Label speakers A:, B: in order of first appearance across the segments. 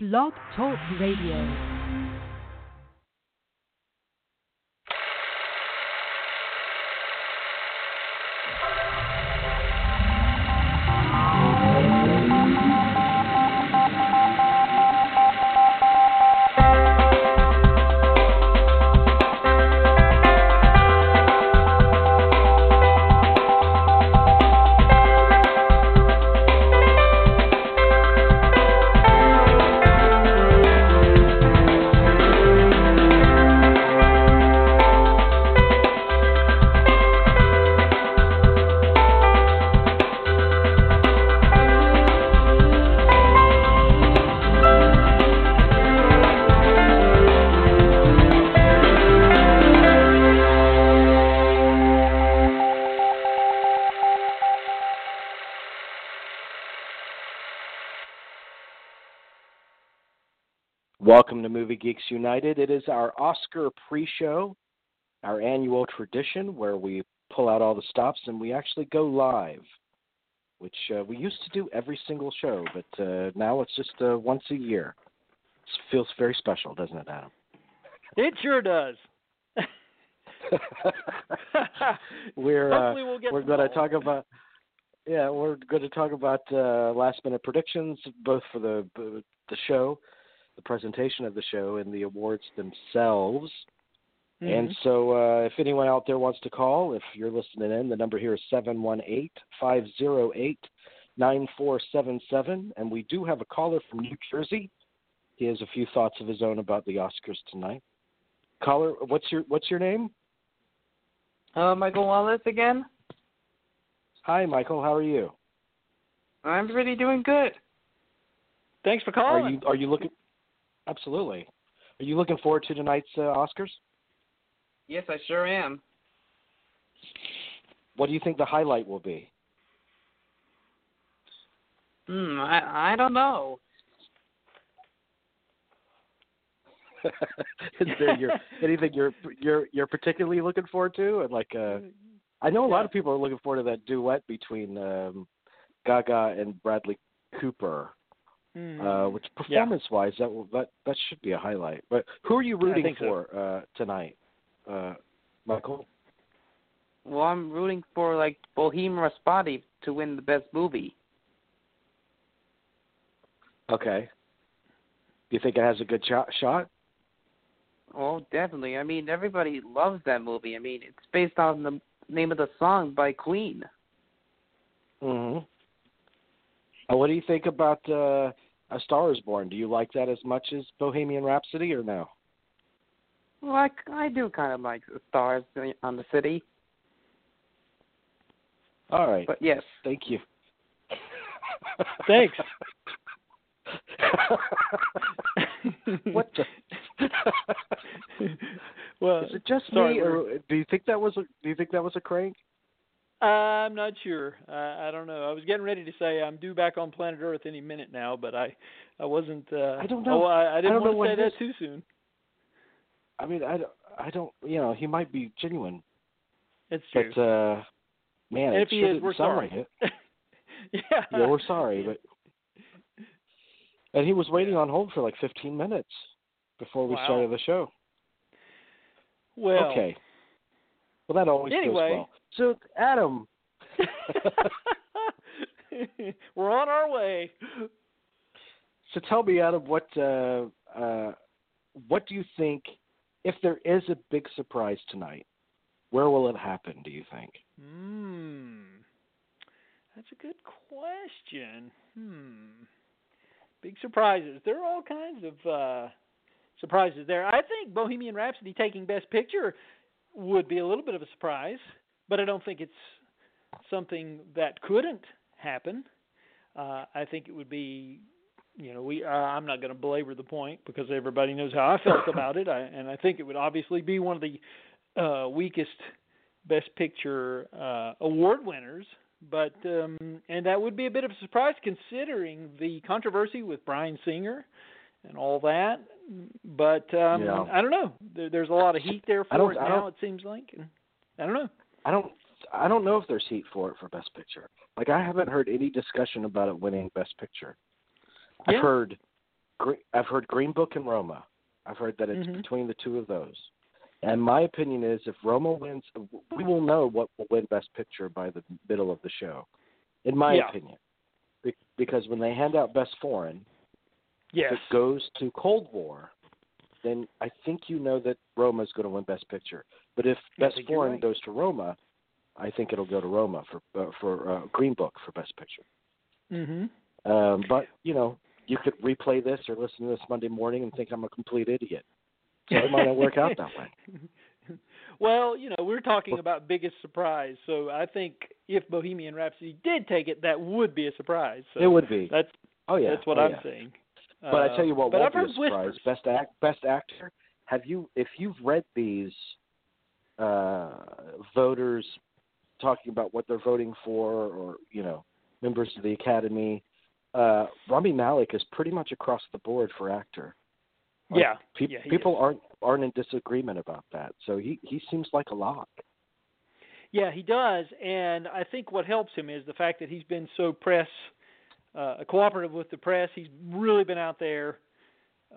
A: Blog Talk Radio.
B: Welcome to Movie Geeks United. It is our Oscar pre show, our annual tradition where we pull out all the stops and we actually go live, which uh, we used to do every single show, but uh, now it's just uh, once a year. It feels very special, doesn't it, Adam?
C: It sure does.
B: we're uh,
C: we'll
B: we're going to talk about yeah we're going to talk about uh, last minute predictions both for the the show the presentation of the show and the awards themselves and
C: Mhm.
B: so uh, if anyone out there wants to call if you're listening in the number here is 718-508-9477 and we do have a caller from new jersey he has a few thoughts of his own about the oscars tonight caller what's your what's your name
D: Uh, Michael Wallace again.
B: hi michael how are you
D: I'm really doing good.
C: Thanks for calling.
B: Are you are you looking? Absolutely. Are you looking forward to tonight's uh, Oscars?
D: Yes, I sure am.
B: What do you think the highlight will be?
D: Hmm, I I don't know.
B: Is there your, anything you're you're you're particularly looking forward to? And like, uh, I know a lot of people are looking forward to that duet between um, Gaga and Bradley Cooper.
C: Mhm.
B: Uh, which performance-wise, that will that that should be a highlight. But who are you rooting
C: think so.
B: for uh, tonight, uh, Michael?
D: Well, I'm rooting for like Bohemian Rhapsody to win the best movie.
B: Okay. Do you think it has a good shot? Shot?
D: Oh, definitely. I mean, everybody loves that movie. I mean, it's based on the name of the song by Queen.
B: Mm-hmm. Uh, what do you think about uh, A Star Is Born? Do you like that as much as Bohemian Rhapsody, or no?
D: Well, I, I do kind of like the stars on the city,
B: All right.
D: but yes.
B: Thank you.
C: Thanks.
B: what the?
C: well,
B: Is it just
C: sorry,
B: me, or do you think that was a? Do you think that was a crank?
C: I'm not sure. I, I don't know. I was getting ready to say I'm due back on planet Earth any minute now, but I I wasn't. Uh,
B: I don't know.
C: Oh, I, I didn't
B: don't
C: want to say that too soon.
B: I mean, I, don't- I don't. You know, he might be genuine,
C: It's true.
B: but uh, man,
C: and
B: it
C: if he is, we're sorry.
B: like
C: yeah.
B: Yeah, we're sorry, but and he was waiting on hold for like 15 minutes before we
C: Wow.
B: started the show.
C: well.
B: okay. Well, that always
C: Anyway.
B: goes well. So, Adam,
C: we're on our way.
B: so tell me, Adam, what uh, uh, what do you think if there is a big surprise tonight? Where will it happen? Do you think?
C: Hmm. That's a good question. Hmm. Big surprises. There are all kinds of uh surprises there. I think Bohemian Rhapsody taking Best Picture would be a little bit of a surprise, but I don't think it's something that couldn't happen. Uh I think it would be you know, we uh, I'm not going to belabor the point because everybody knows how I felt about it. I, and I think it would obviously be one of the uh weakest best picture uh award winners but um and that would be a bit of a surprise considering the controversy with Bryan Singer and all that but um
B: Yeah.
C: I don't know there, there's a lot of heat there for it now it seems like and I don't know
B: I don't. I don't know if there's heat for it for Best Picture. Like I haven't heard any discussion about it winning Best Picture. I've heard Gre- I've heard Green Book and Roma. I've heard that it's
C: Mhm.
B: between the two of those. And my opinion is, if Roma wins, we will know what will win Best Picture by the middle of the show. In my
C: Yeah.
B: opinion, Be- because when they hand out Best Foreign,
C: Yes.
B: it goes to Cold War, then I think you know that Roma is going to win Best Picture. But if Best Foreign
C: right.
B: goes to Roma, I think it'll go to Roma for uh, for uh, Green Book for Best Picture.
C: Mhm.
B: Um, but you know, you could replay this or listen to this Monday morning and think I'm a complete idiot. So it might not work out that way.
C: Well, you know, we're talking about biggest surprise, so I think if Bohemian Rhapsody did take it, that would be a surprise. So
B: it would be.
C: That's
B: Oh yeah.
C: that's what
B: oh,
C: I'm
B: yeah.
C: saying.
B: But I tell you what,
C: Uh, but I've heard
B: surprise.
C: whispers.
B: Best act, best actor. Have you, if you've read these uh, voters talking about what they're voting for, or you know, members of the Academy, uh, Rami Malek is pretty much across the board for actor. Like,
C: Yeah,
B: pe-
C: yeah,
B: people
C: is.
B: aren't aren't in disagreement about that. So he he seems like a lock.
C: Yeah, he does, and I think what helps him is the fact that he's been so press uh, cooperative with the press. He's really been out there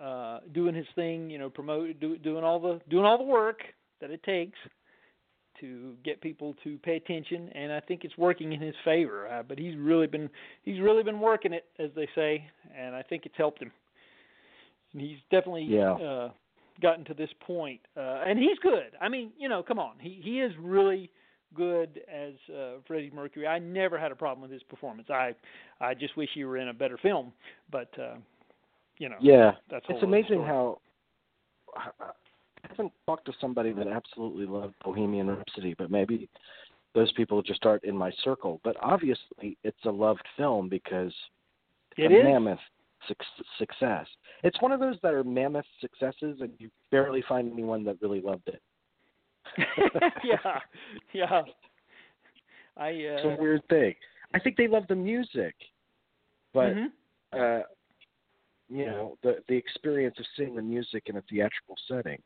C: uh, doing his thing, you know, promote do, doing all the doing all the work that it takes to get people to pay attention, and I think it's working in his favor. Uh, but he's really been he's really been working it, as they say, and I think it's helped him. And he's definitely
B: Yeah.
C: uh, gotten to this point, uh, and he's good. I mean, you know, come on, he he is really good as uh, Freddie Mercury. I never had a problem with his performance. I I just wish he were in a better film, but uh, you know,
B: Yeah,
C: that's
B: it's amazing how I haven't talked to somebody that absolutely loved Bohemian Rhapsody, but maybe those people just aren't in my circle. But obviously, it's a loved film because
C: It
B: a
C: is.
B: mammoth suc- success. It's one of those that are mammoth successes, and you barely find anyone that really loved it.
C: yeah, yeah. I
B: It's
C: uh,
B: a weird thing. I think they love the music, but
C: mhm.
B: uh, you know, the the experience of seeing the music in a theatrical setting.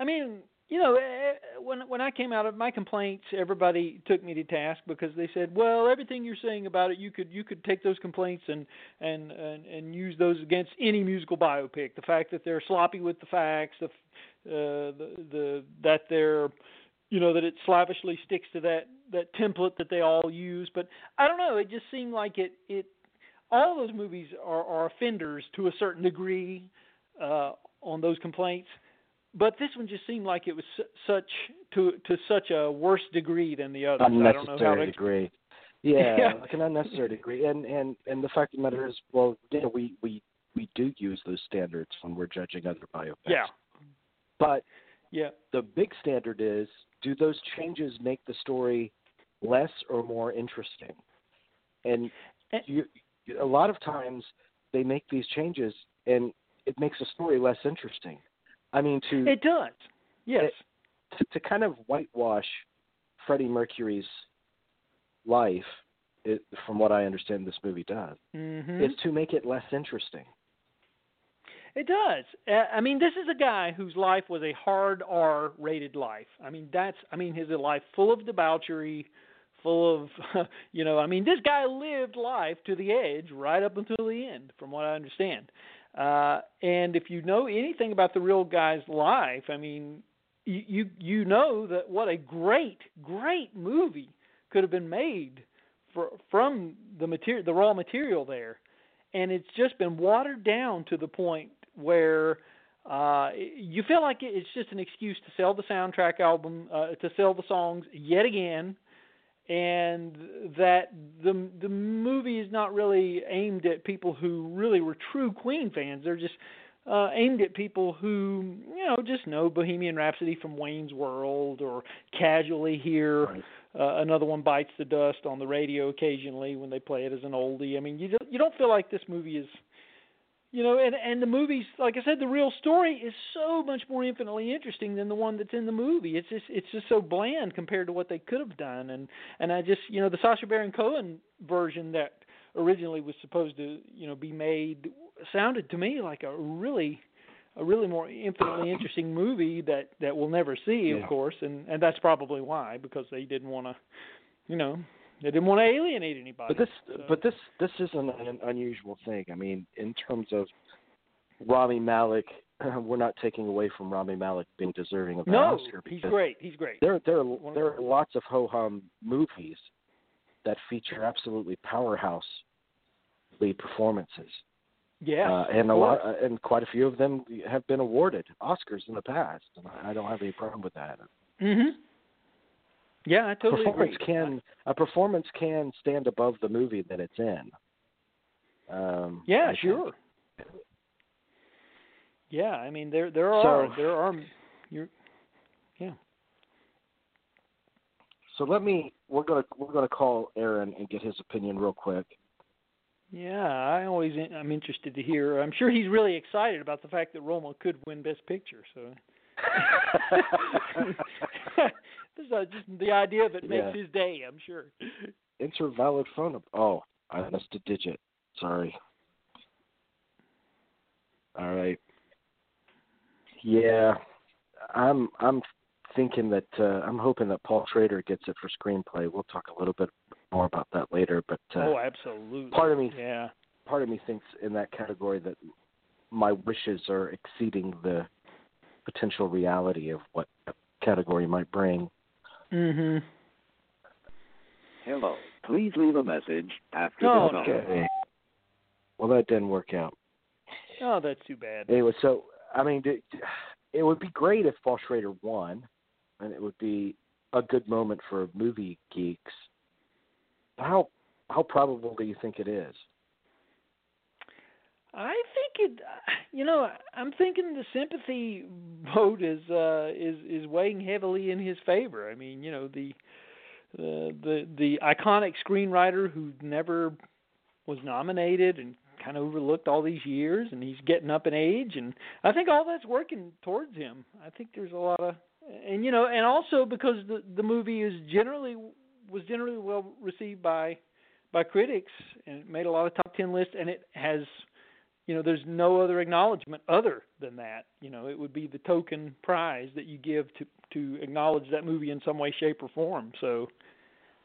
C: I mean, you know, eh, when when I came out of my complaints, everybody took me to task because they said, "Well, everything you're saying about it, you could you could take those complaints and and and, and use those against any musical biopic. The fact that they're sloppy with the facts, the uh, the the that they're you know that it slavishly sticks to that that template that they all use. But I don't know. It just seemed like it it all those movies are, are offenders to a certain degree uh, on those complaints. But this one just seemed like it was su- such to to such a worse degree than the others. I don't know how
B: unnecessary
C: to.
B: degree. Yeah,
C: Yeah.
B: like an unnecessary degree. And and and the fact of the matter is, well, you know, we we we do use those standards when we're judging other biopics.
C: Yeah,
B: But
C: yeah,
B: the big standard is, do those changes make the story less or more interesting? And
C: And-
B: you, a lot of times they make these changes, and it makes the story less interesting. I mean, to
C: it does. Yes.
B: to, to kind of whitewash Freddie Mercury's life, it, from what I understand, this movie does,
C: hmm
B: is to make it less interesting.
C: It does. I mean, this is a guy whose life was a hard R rated life. I mean, that's I mean, his life full of debauchery, full of you know, I mean, this guy lived life to the edge right up until the end from what I understand. Uh and if you know anything about the real guy's life, I mean, you you, you know that what a great great movie could have been made for, from the material the raw material there and it's just been watered down to the point where uh you feel like it's just an excuse to sell the soundtrack album uh, to sell the songs yet again and that the the movie is not really aimed at people who really were true Queen fans they're just uh aimed at people who you know just know Bohemian Rhapsody from Wayne's World or casually hear
B: Right.
C: uh, another one bites the dust on the radio occasionally when they play it as an oldie. I mean, you don't, you don't feel like this movie is, you know, and and the movies, like I said, the real story is so much more infinitely interesting than the one that's in the movie. It's just it's just so bland compared to what they could have done, and and I just you know the Sacha Baron Cohen version that originally was supposed to you know be made sounded to me like a really a really more infinitely interesting movie that that we'll never see,
B: Yeah.
C: of course, and and that's probably why because they didn't want to, you know, They didn't want to alienate anybody.
B: But this,
C: so.
B: but this, this isn't an unusual thing. I mean, in terms of Rami Malek, we're not taking away from Rami Malek being deserving of an
C: no,
B: Oscar.
C: he's great. He's great.
B: There, there,
C: are,
B: there are lots of ho hum movies that feature absolutely powerhouse lead performances.
C: Yeah,
B: uh, and a lot, uh, and quite a few of them have been awarded Oscars in the past. And I don't have any problem with that.
C: Mm Mhm. Yeah, I totally
B: performance
C: agree.
B: can a performance can stand above the movie that it's in. Um,
C: Yeah,
B: I think.
C: sure. Yeah, I mean there there are
B: So-
C: there are you're yeah.
B: So let me. We're gonna we're gonna call Aaron and get his opinion real quick.
C: Yeah, I always I'm interested to hear. I'm sure he's really excited about the fact that Roma could win Best Picture. So this is uh, just the idea of it makes
B: Yeah.
C: his day. I'm sure.
B: Enter valid phone. number. Oh, I missed a digit. Sorry. All right. Yeah, I'm I'm thinking that uh, I'm hoping that Paul Schrader gets it for screenplay. We'll talk a little bit more about that later. But uh,
C: oh, absolutely.
B: part of me
C: Yeah.
B: part of me thinks in that category that my wishes are exceeding the potential reality of what that category might bring.
C: Mhm.
E: Hello. Please leave a message after
C: No,
E: the tone.
B: Okay. Well, that didn't work out.
C: Oh, that's too bad.
B: Anyway, so I mean, it, it would be great if Paul Schrader won, and it would be a good moment for movie geeks. How how probable do you think it is?
C: I think it. You know, I'm thinking the sympathy vote is uh, is is weighing heavily in his favor. I mean, you know, the the the the iconic screenwriter who never was nominated and kind of overlooked all these years, and he's getting up in age, and I think all that's working towards him. I think there's a lot of, and you know, and also because the the movie is generally was generally well received by by critics, and it made a lot of top ten lists, and it has you know there's no other acknowledgement other than that. You know it would be the token prize that you give to to acknowledge that movie in some way shape or form. So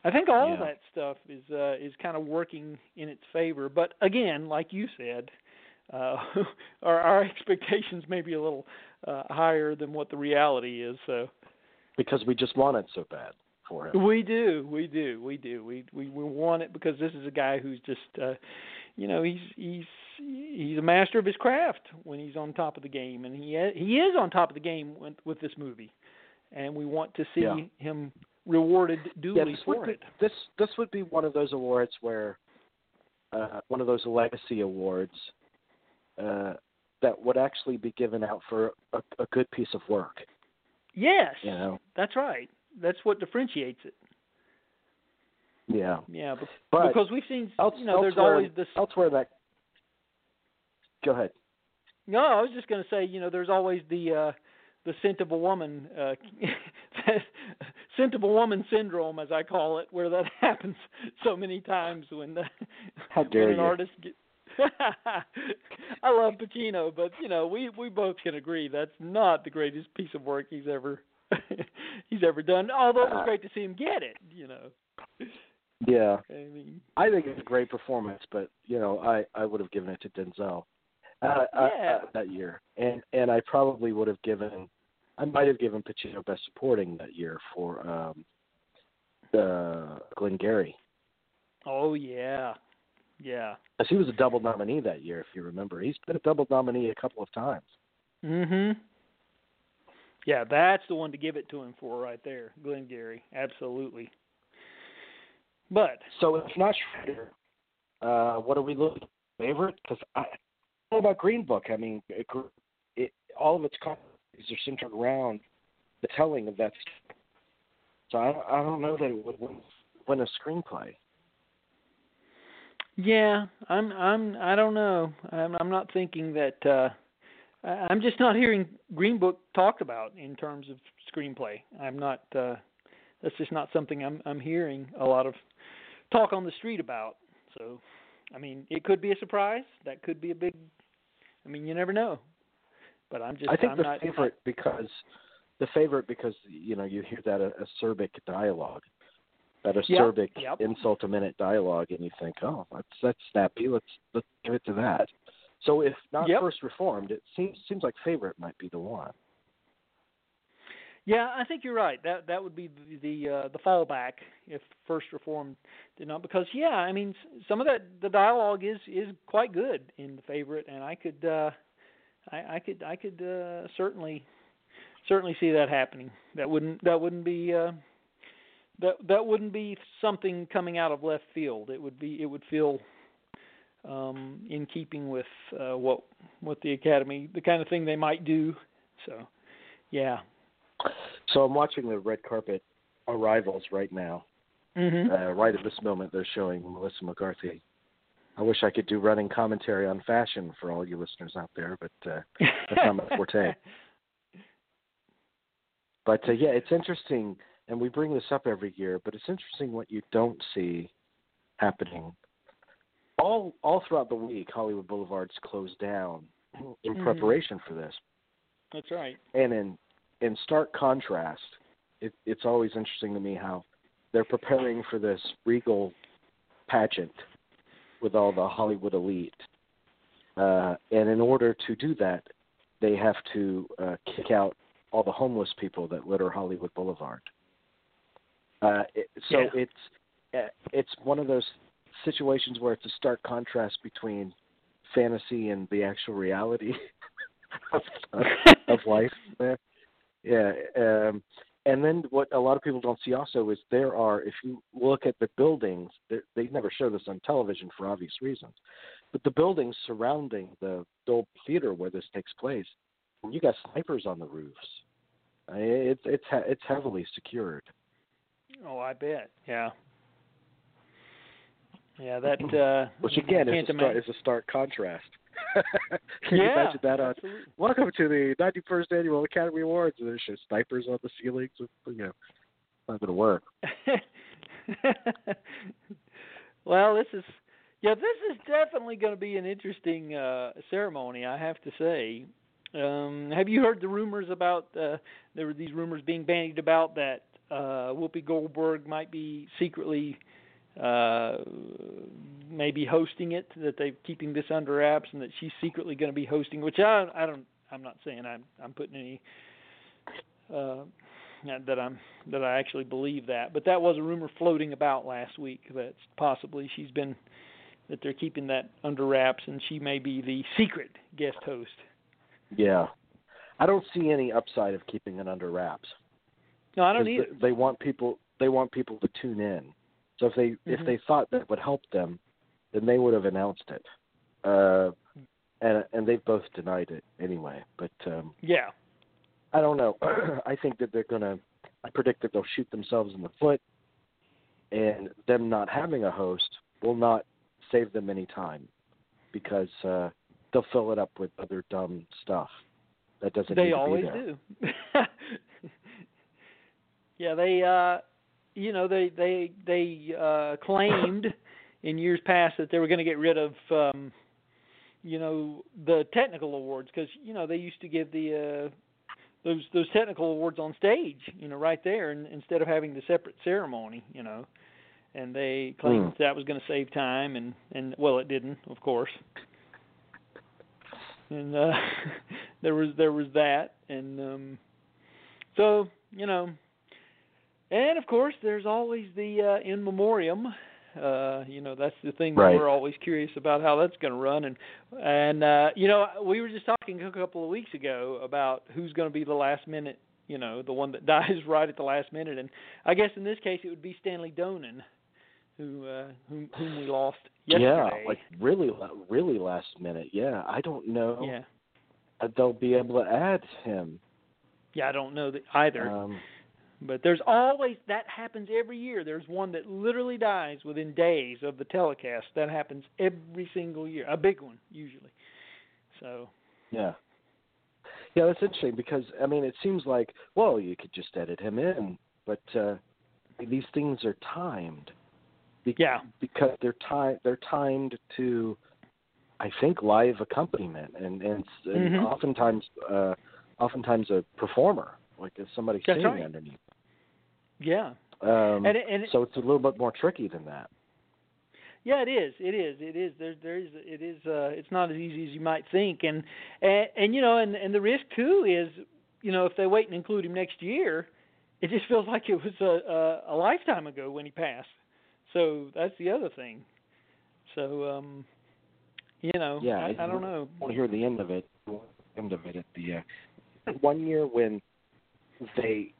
C: i think all of that stuff is uh is kind of working in its favor. But again like you said uh our our expectations may be a little uh higher than what the reality is so.
B: Because we just want it so bad for him.
C: we do, we do, we do. We we we want it because this is a guy who's just, uh, you know, he's he's he's a master of his craft when he's on top of the game, and he he is on top of the game with, with this movie, and we want to see
B: Yeah.
C: him rewarded
B: Yeah,
C: duly
B: this
C: for
B: be,
C: it.
B: this this would be one of those awards where uh, one of those legacy awards uh, that would actually be given out for a, a good piece of work.
C: Yes,
B: You know,
C: that's right. That's what differentiates it.
B: yeah.
C: Yeah, be-
B: But
C: because we've seen,
B: else,
C: you know, there's always this
B: elsewhere that. Go ahead.
C: No, I was just going to say, you know, there's always the uh the scent of a woman uh scent of a woman syndrome as I call it where that happens so many times when the
B: How dare
C: when an
B: you.
C: artist get I love Pacino, but you know, we we both can agree that's not the greatest piece of work he's ever he's ever done. Although it was
B: Uh,
C: great to see him get it, you know.
B: Yeah,
C: I mean,
B: I think it's a great performance, but you know, I I would have given it to Denzel uh, uh,
C: Yeah.
B: uh, that year, and and I probably would have given, I might have given Pacino Best Supporting that year for um, uh, Glengarry,
C: oh yeah. Yeah.
B: because he was a double nominee that year, if you remember. He's been a double nominee a couple of times.
C: Mm Mhm. Yeah, that's the one to give it to him for right there, Glengarry. Absolutely. But
B: So if not Schrader, uh, what are we looking favorite? Because I, I don't know about Green Book. I mean, it, it, all of its conferences are centered around the telling of that. story. So I, I don't know that it would win, win a screenplay.
C: yeah, I'm I'm I don't know. I'm I'm not thinking that uh I'm just not hearing Green Book talked about in terms of screenplay. I'm not uh that's just not something I'm I'm hearing a lot of talk on the street about. So, I mean, it could be a surprise. That could be a big I mean, you never know. But I'm just
B: I think
C: I'm
B: the
C: not
B: favorite because the favorite because you know you hear that acerbic dialogue. that
C: Yep,
B: acerbic
C: yep.
B: insult a minute dialogue, and you think, oh, that's that's snappy. Let's let's give it to that. So if not
C: Yep.
B: first reformed, it seems seems like favorite might be the one.
C: Yeah, I think you're right. That that would be the the, uh, the fallback if First Reformed did not. Because yeah, I mean, some of that the dialogue is is quite good in the favorite, and I could uh, I, I could I could uh, certainly certainly see that happening. That wouldn't that wouldn't be uh, that that wouldn't be something coming out of left field. It would be it would feel um, in keeping with uh, what what the academy the kind of thing they might do. So yeah.
B: So I'm watching the red carpet arrivals right now.
C: Mm-hmm.
B: Uh, right at this moment, they're showing Melissa McCarthy. I wish I could do running commentary on fashion for all you listeners out there, but uh, that's not my forte. But uh, yeah, it's interesting, and we bring this up every year. But it's interesting what you don't see happening. All all throughout the week, Hollywood Boulevard's closed down in
C: Mhm.
B: preparation for this.
C: That's right.
B: And in in stark contrast, it, it's always interesting to me how they're preparing for this regal pageant with all the Hollywood elite. Uh, and in order to do that, they have to uh, kick out all the homeless people that litter Hollywood Boulevard. Uh, it, so
C: Yeah.
B: it's uh, it's one of those situations where it's a stark contrast between fantasy and the actual reality of, of, of life. There. Yeah, um, and then what a lot of people don't see also is there are, if you look at the buildings, they, never show this on television for obvious reasons, but the buildings surrounding the Dolby Theater where this takes place, you got snipers on the roofs. It's it's it's heavily secured.
C: Oh, I bet. Yeah. Yeah, that uh
B: Which again is a, is a stark contrast. Can you imagine that on
C: absolutely.
B: Welcome to the 91st Annual Academy Awards. And there's just snipers on the ceilings. With, you know, not going to work.
C: well, this is yeah, this is definitely going to be an interesting uh ceremony, I have to say. Um have you heard the rumors about uh there were these rumors being bandied about that uh Whoopi Goldberg might be secretly uh maybe hosting it that they're keeping this under wraps and that she's secretly going to be hosting which I I don't I'm not saying I'm I'm putting any uh that I'm that I actually believe that but that was a rumor floating about last week that possibly she's been that they're keeping that under wraps and she may be the secret guest host
B: Yeah. I don't see any upside of keeping it under wraps.
C: no I don't either
B: They want people. They want people to tune in. So if they if
C: Mhm.
B: they thought that would help them, then they would have announced it. Uh, and and they've both denied it anyway. But um,
C: yeah
B: I don't know. I think that they're gonna. I predict that they'll shoot themselves in the foot, and them not having a host will not save them any time, because uh, they'll fill it up with other dumb stuff that doesn't need
C: they always do yeah they uh you know they they they uh claimed in years past that they were going to get rid of um you know the technical awards because you know they used to give the uh those those technical awards on stage you know right there and, instead of having the separate ceremony you know and they claimed
B: Hmm.
C: that was going to save time and and well it didn't of course and uh there was there was that and um so you know and of course there's always the uh in memoriam uh you know that's the thing that
B: Right.
C: we're always curious about how that's going to run and and uh you know we were just talking a couple of weeks ago about who's going to be the last minute you know the one that dies right at the last minute and i guess in this case it would be stanley donen who uh whom, whom we lost yesterday
B: Yeah, like really, la- really last minute. Yeah, I don't know.
C: yeah
B: that they'll be able to add him.
C: yeah i don't know that either
B: Um,
C: But there's always that happens every year. There's one that literally dies within days of the telecast. That happens every single year. A big one usually. So
B: yeah, yeah, that's interesting because I mean, it seems like well, you could just edit him in, but uh, these things are timed. Be-
C: Yeah.
B: because they're ti- they're timed to, I think, live accompaniment and and, and
C: Mhm.
B: oftentimes uh, oftentimes a performer like somebody
C: That's
B: singing
C: right.
B: underneath.
C: Yeah,
B: Um,
C: And it- and it-
B: so it's a little bit more tricky than that.
C: Yeah, it is. It is. It is. There, there is. It is. Uh, it's not as easy as you might think, and and, and you know, and and the risk too is, you know, if they wait and include him next year, it just feels like it was a a, a lifetime ago when he passed. So that's the other thing. So, um, you know,
B: Yeah,
C: I, I don't know.
B: I want to hear the end of it. End of it at the uh, one year when they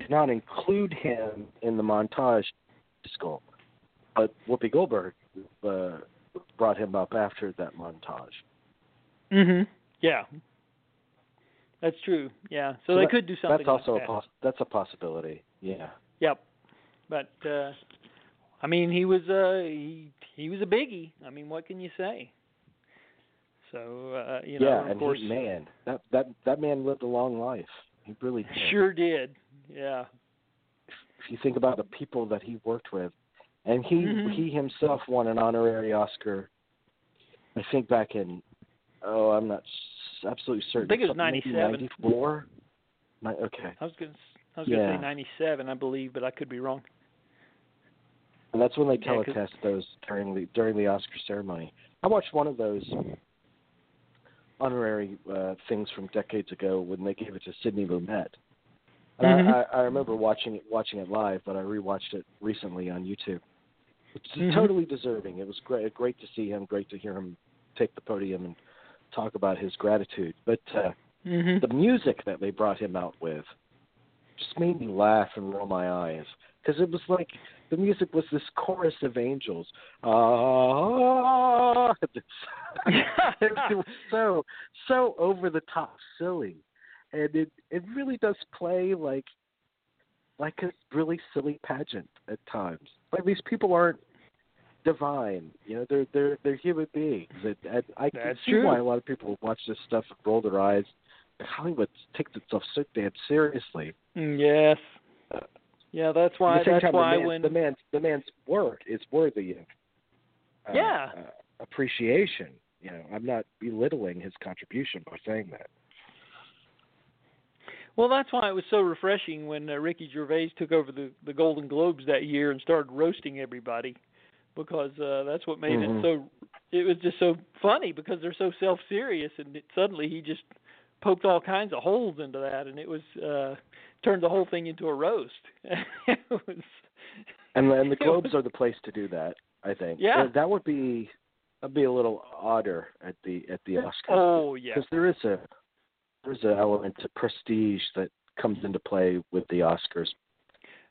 B: did not include him in the montage school, but Whoopi Goldberg uh, brought him up after that montage.
C: Mhm. Yeah. That's true. Yeah. So,
B: So
C: they
B: that-
C: could do something.
B: That's also
C: like
B: a
C: that.
B: poss- that's a possibility. Yeah.
C: Yep. But uh I mean he was uh he he was a biggie. I mean what can you say? So uh you know
B: yeah,
C: of
B: and
C: course
B: he, man, that that that man lived a long life. He really did.
C: sure did. Yeah.
B: If you think about the people that he worked with, and he
C: Mhm.
B: he himself won an honorary Oscar. I think back in oh I'm not s- absolutely certain.
C: I think it was 97.
B: 94. Okay,
C: I was going to I was
B: Yeah.
C: say 97 I believe, but I could be wrong.
B: and that's when they
C: Yeah,
B: telecast those during the during the Oscar ceremony. I watched one of those honorary uh, things from decades ago when they gave it to Sidney Lumet.
C: Mhm.
B: I, I, remember watching it watching it live, but I rewatched it recently on YouTube. It's
C: Mhm.
B: totally deserving. It was great great to see him, great to hear him take the podium and talk about his gratitude. But uh,
C: Mhm.
B: the music that they brought him out with just made me laugh and roll my eyes because it was like the music was this chorus of angels. Ah, it was so so over the top silly, and it it really does play like like a really silly pageant at times. Like these people aren't divine, you know. They're they're they're human beings. It, and I can
C: That's
B: see
C: true.
B: why a lot of people watch this stuff and roll their eyes. Hollywood takes itself so damn seriously.
C: Mm, yes. Yeah, that's why
B: At the same
C: that's why
B: the, man,
C: when
B: the man's the man's work is worthy of uh,
C: Yeah.
B: uh, appreciation. You know, I'm not belittling his contribution by saying that.
C: Well, that's why it was so refreshing when uh, Ricky Gervais took over the the Golden Globes that year and started roasting everybody, because uh, that's what made
B: Mhm.
C: it so. It was just so funny because they're so self serious, and it, suddenly he just poked all kinds of holes into that, and it was uh turned the whole thing into a roast. was,
B: And and the Globes
C: was-
B: are the place to do that. I think.
C: Yeah.
B: That- that would be that'd be a little odder at the at the Oscars.
C: oh yeah,
B: because there is a there's an element to prestige that comes into play with the Oscars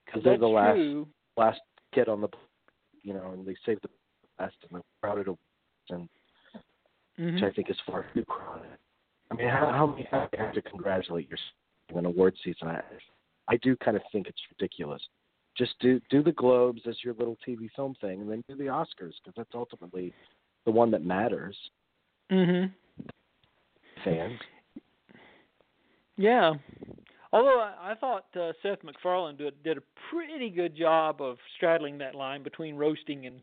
B: because they're the last
C: true.
B: last kid on the you know and they save the best and the crowded awards, and
C: Mhm.
B: which I think is far too crowded. I mean, how, how many how do you have to congratulate yourself in award season? I, I do kind of think it's ridiculous. Just do do the Globes as your little TV film thing, and then do the Oscars because that's ultimately the one that matters.
C: Mhm.
B: Fans.
C: Yeah. Although I, I thought uh, Seth MacFarlane did, did a pretty good job of straddling that line between roasting and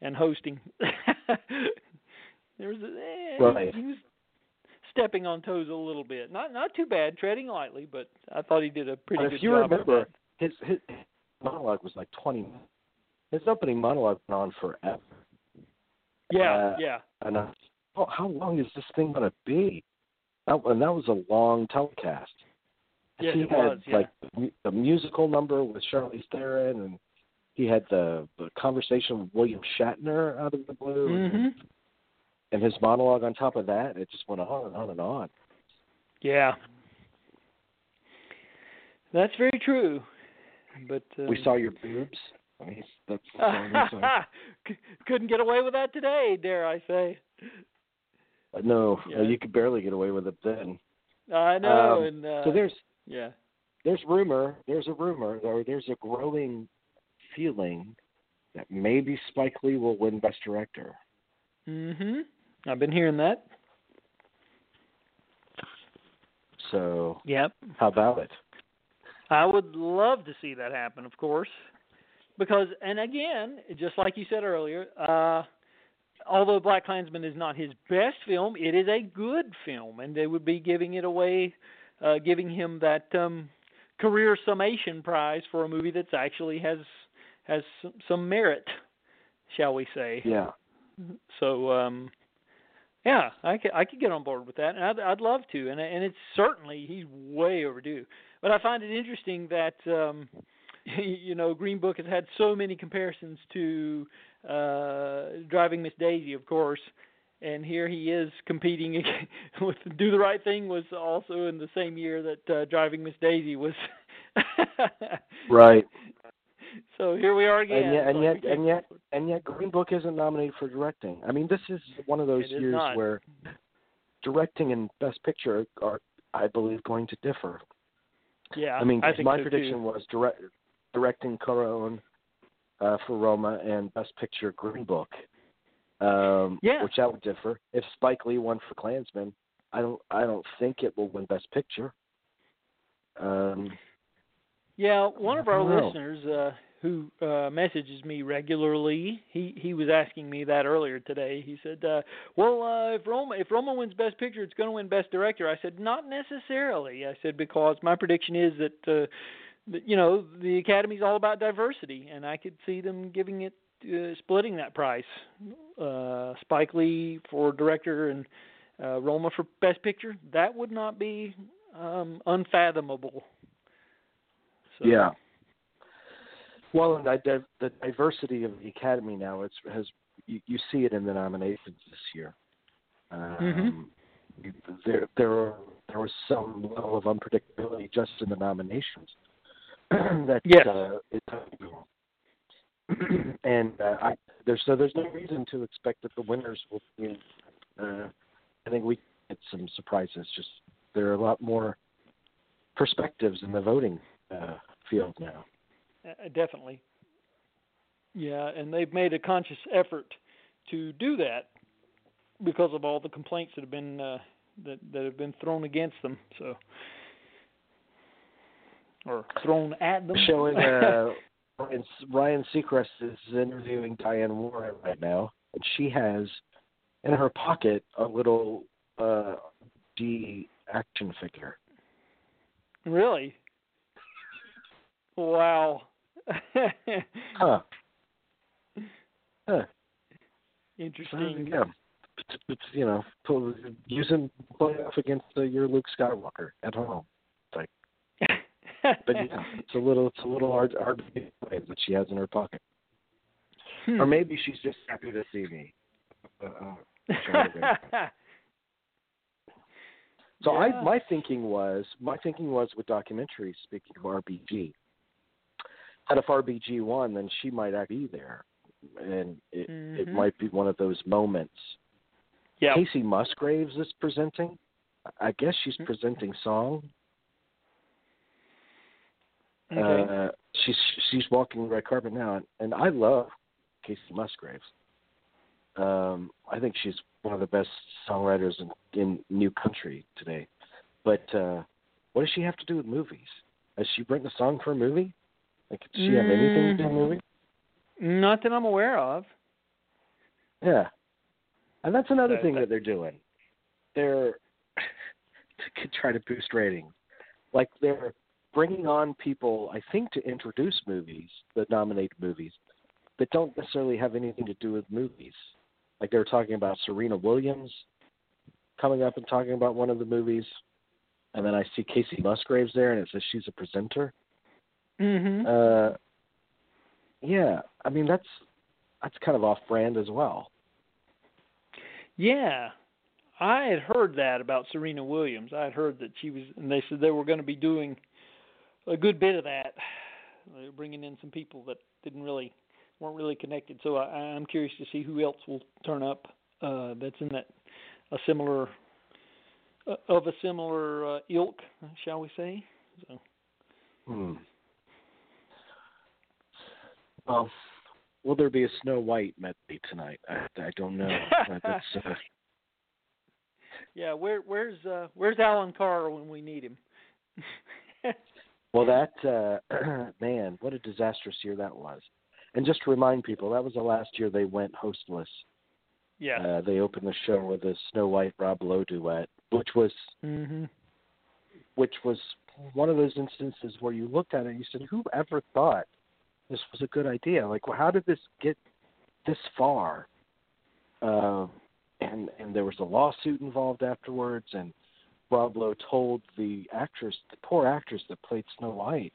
C: and hosting. there was a, eh,
B: Right.
C: he was stepping on toes a little bit. Not not too bad, treading lightly, but I thought he did a pretty good job.
B: if you remember, his his monologue was like twenty minutes. His opening monologue went on forever.
C: Yeah,
B: uh,
C: yeah.
B: And I, oh, how long is this thing going to be? That, and that was a long telecast.
C: Yes,
B: he
C: it
B: had
C: was, yeah.
B: like the mu- the musical number with Charlize Theron, and he had the the conversation with William Shatner out of the blue,
C: Mhm.
B: and his monologue on top of that. It just went on and on and on.
C: Yeah. That's very true. But um,
B: We saw your boobs. I mean, that's that's all we saw.
C: Couldn't get away with that today, dare I say.
B: But no,
C: Yeah.
B: well, you could barely get away with it then.
C: I know,
B: Um,
C: and uh,
B: so there's
C: yeah,
B: there's rumor, there's a rumor, or there's a growing feeling that maybe Spike Lee will win Best Director.
C: mhm. I've been hearing that.
B: So
C: Yep.
B: how about it?
C: I would love to see that happen, of course, because and again, just like you said earlier, uh, although Black Klansman is not his best film, it is a good film, and they would be giving it away, uh, giving him that um, career summation prize for a movie that's actually has has some, some merit, shall we say?
B: Yeah.
C: So um yeah, I could I could get on board with that, and I'd I'd love to, and and it's certainly he's way overdue. But I find it interesting that um you know Green Book has had so many comparisons to uh Driving Miss Daisy, of course, and here he is competing with Do the Right Thing was also in the same year that uh, Driving Miss Daisy was.
B: right.
C: So here we are again.
B: And yet, and yet, and yet, and yet, Green Book isn't nominated for directing. I mean, this is one of those years
C: not.
B: where directing and Best Picture are, I believe, going to differ.
C: Yeah,
B: I mean,
C: think
B: my
C: so,
B: prediction
C: too.
B: was direct, directing Cuarón uh, for Roma and Best Picture Green Book. Um,
C: Yeah.
B: Which that would differ. If Spike Lee won for Klansman, I don't, I don't think it will win Best Picture. Um,
C: Yeah, one of our
B: know.
C: listeners uh, who uh, messages me regularly, he he was asking me that earlier today. He said, uh, "Well, uh, if Roma if Roma wins Best Picture, it's going to win Best Director." I said, "Not necessarily." I said because my prediction is that, uh, that you know the Academy's all about diversity, and I could see them giving it uh, splitting that prize. Uh, Spike Lee for director and uh, Roma for Best Picture. That would not be um, unfathomable. So,
B: Yeah. Well, and I, the, the diversity of the Academy now it's has you, you see it in the nominations this year. Um, you- There there are, there was some level of unpredictability just in the nominations. that
C: Yes.
B: uh, it, and uh, I there's so there's no reason to expect that the winners will be. Uh, I think we get some surprises. Just there are a lot more perspectives in the voting uh, field now.
C: Uh, definitely. Yeah, and they've made a conscious effort to do that because of all the complaints that have been uh, that that have been thrown against them. So, or thrown at them.
B: Showing uh, Ryan, Seacrest is interviewing Diane Warren right now, and she has in her pocket a little uh, D action figure.
C: really. Wow.
B: Huh. Huh.
C: Interesting.
B: Yeah. It's, it's, you know, using play off against uh, your Luke Skywalker at home. But yeah, it's a little, it's a little hard, hard to get away that she has in her pocket.
C: Hmm.
B: Or maybe she's just happy to see me. Uh, uh, So
C: Yeah.
B: I my thinking was my thinking was with documentaries. Speaking of RBG, that if RBG won, then she might not be there, and it it
C: Mhm.
B: might be one of those moments.
C: yeah.
B: Kacey Musgraves is presenting. I guess she's
C: Hmm.
B: presenting song.
C: Okay.
B: Uh, she's she's walking the red carpet now, and, and I love Kacey Musgraves. Um, I think she's one of the best songwriters in, in new country today. But uh, what does she have to do with movies? Has she written a song for a movie? Like, does she have anything to do with a movie?
C: Not that I'm aware of.
B: Yeah, and that's another
C: That-
B: thing
C: that-
B: that they're doing. They're to try to boost ratings. Like they're bringing on people, I think, to introduce movies that nominate movies that don't necessarily have anything to do with movies. Like they were talking about Serena Williams coming up and talking about one of the movies, and then I see Kacey Musgraves there, and it says she's a presenter.
C: Mm-hmm.
B: Uh, yeah, I mean that's that's kind of off-brand as well.
C: Yeah, I had heard that about Serena Williams. I had heard that she was, and they said they were going to be doing a good bit of that. They were bringing in some people that didn't really weren't really connected. So I, I'm curious to see who else will turn up uh, that's in that a similar uh, of a similar uh, ilk, shall we say? So
B: Hmm. Well, will there be a Snow White medley tonight? I, I don't know. Uh, uh,
C: yeah, where where's uh, where's Allan Carr when we need him?
B: well, that uh, man, what a disastrous year that was. And just to remind people, that was the last year they went hostless.
C: yeah.
B: Uh, they opened the show with a Snow White Rob Lowe duet, which was
C: mhm.
B: which was one of those instances where you looked at it and you said, "Who ever thought this was a good idea? Like, well, how did this get this far?" Uh, and and there was a lawsuit involved afterwards, and Rob Lowe told the actress, the poor actress that played Snow White,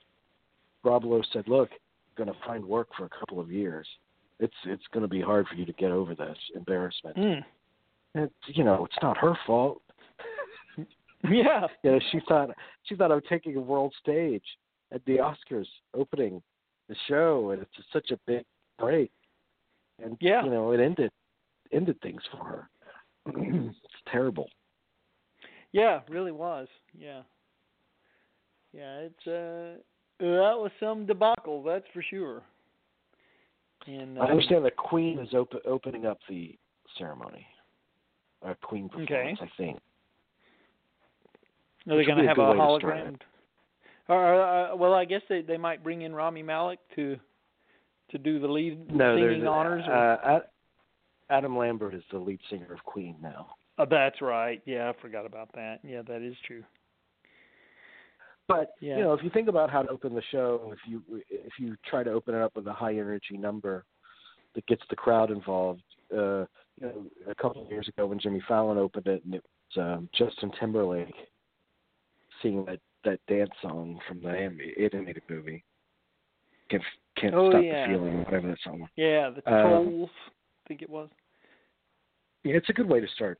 B: Rob Lowe said, "Look, I'm going to find work for a couple of years. It's it's going to be hard for you to get over this embarrassment."
C: Mm.
B: And you know, it's not her fault.
C: Yeah.
B: You know, she thought she thought I'm taking a world stage at the Oscars opening the show, and it's just such a big break. And
C: Yeah.
B: you know, it ended ended things for her. it's terrible.
C: Yeah, really was. Yeah. Yeah, it's uh that was some debacle, that's for sure. And uh,
B: I understand that Queen is op- opening up the ceremony. A Queen performance, I think.
C: Are they going to have
B: good
C: a
B: way to
C: hologram? Or, uh, well, I guess they they might bring in Rami Malek to to do the lead
B: No,
C: singing honors. Or,
B: uh, Ad- Adam Lambert is the lead singer of Queen now.
C: Oh, that's right. Yeah, I forgot about that. Yeah, that is true.
B: But
C: Yeah.
B: you know, if you think about how to open the show, if you if you try to open it up with a high energy number that gets the crowd involved, uh, you know, a couple of years ago when Jimmy Fallon opened it, and it was um, Justin Timberlake singing that that dance song from the animated movie. Can't can't
C: Oh,
B: stop
C: yeah.
B: the feeling, whatever that song was.
C: Yeah, the
B: Um,
C: trolls. I think it was.
B: Yeah, it's a good way to start.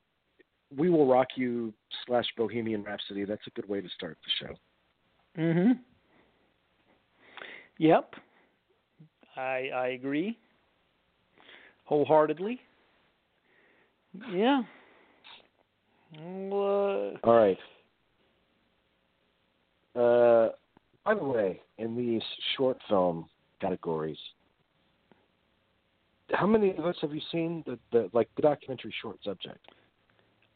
B: We will rock you slash Bohemian Rhapsody. That's a good way to start the show.
C: Mhm. Yep. I I agree. Wholeheartedly. Yeah. Well, uh,
B: All right. Uh, by the way, in these short film categories, how many of us have you seen the, the like the documentary short subject?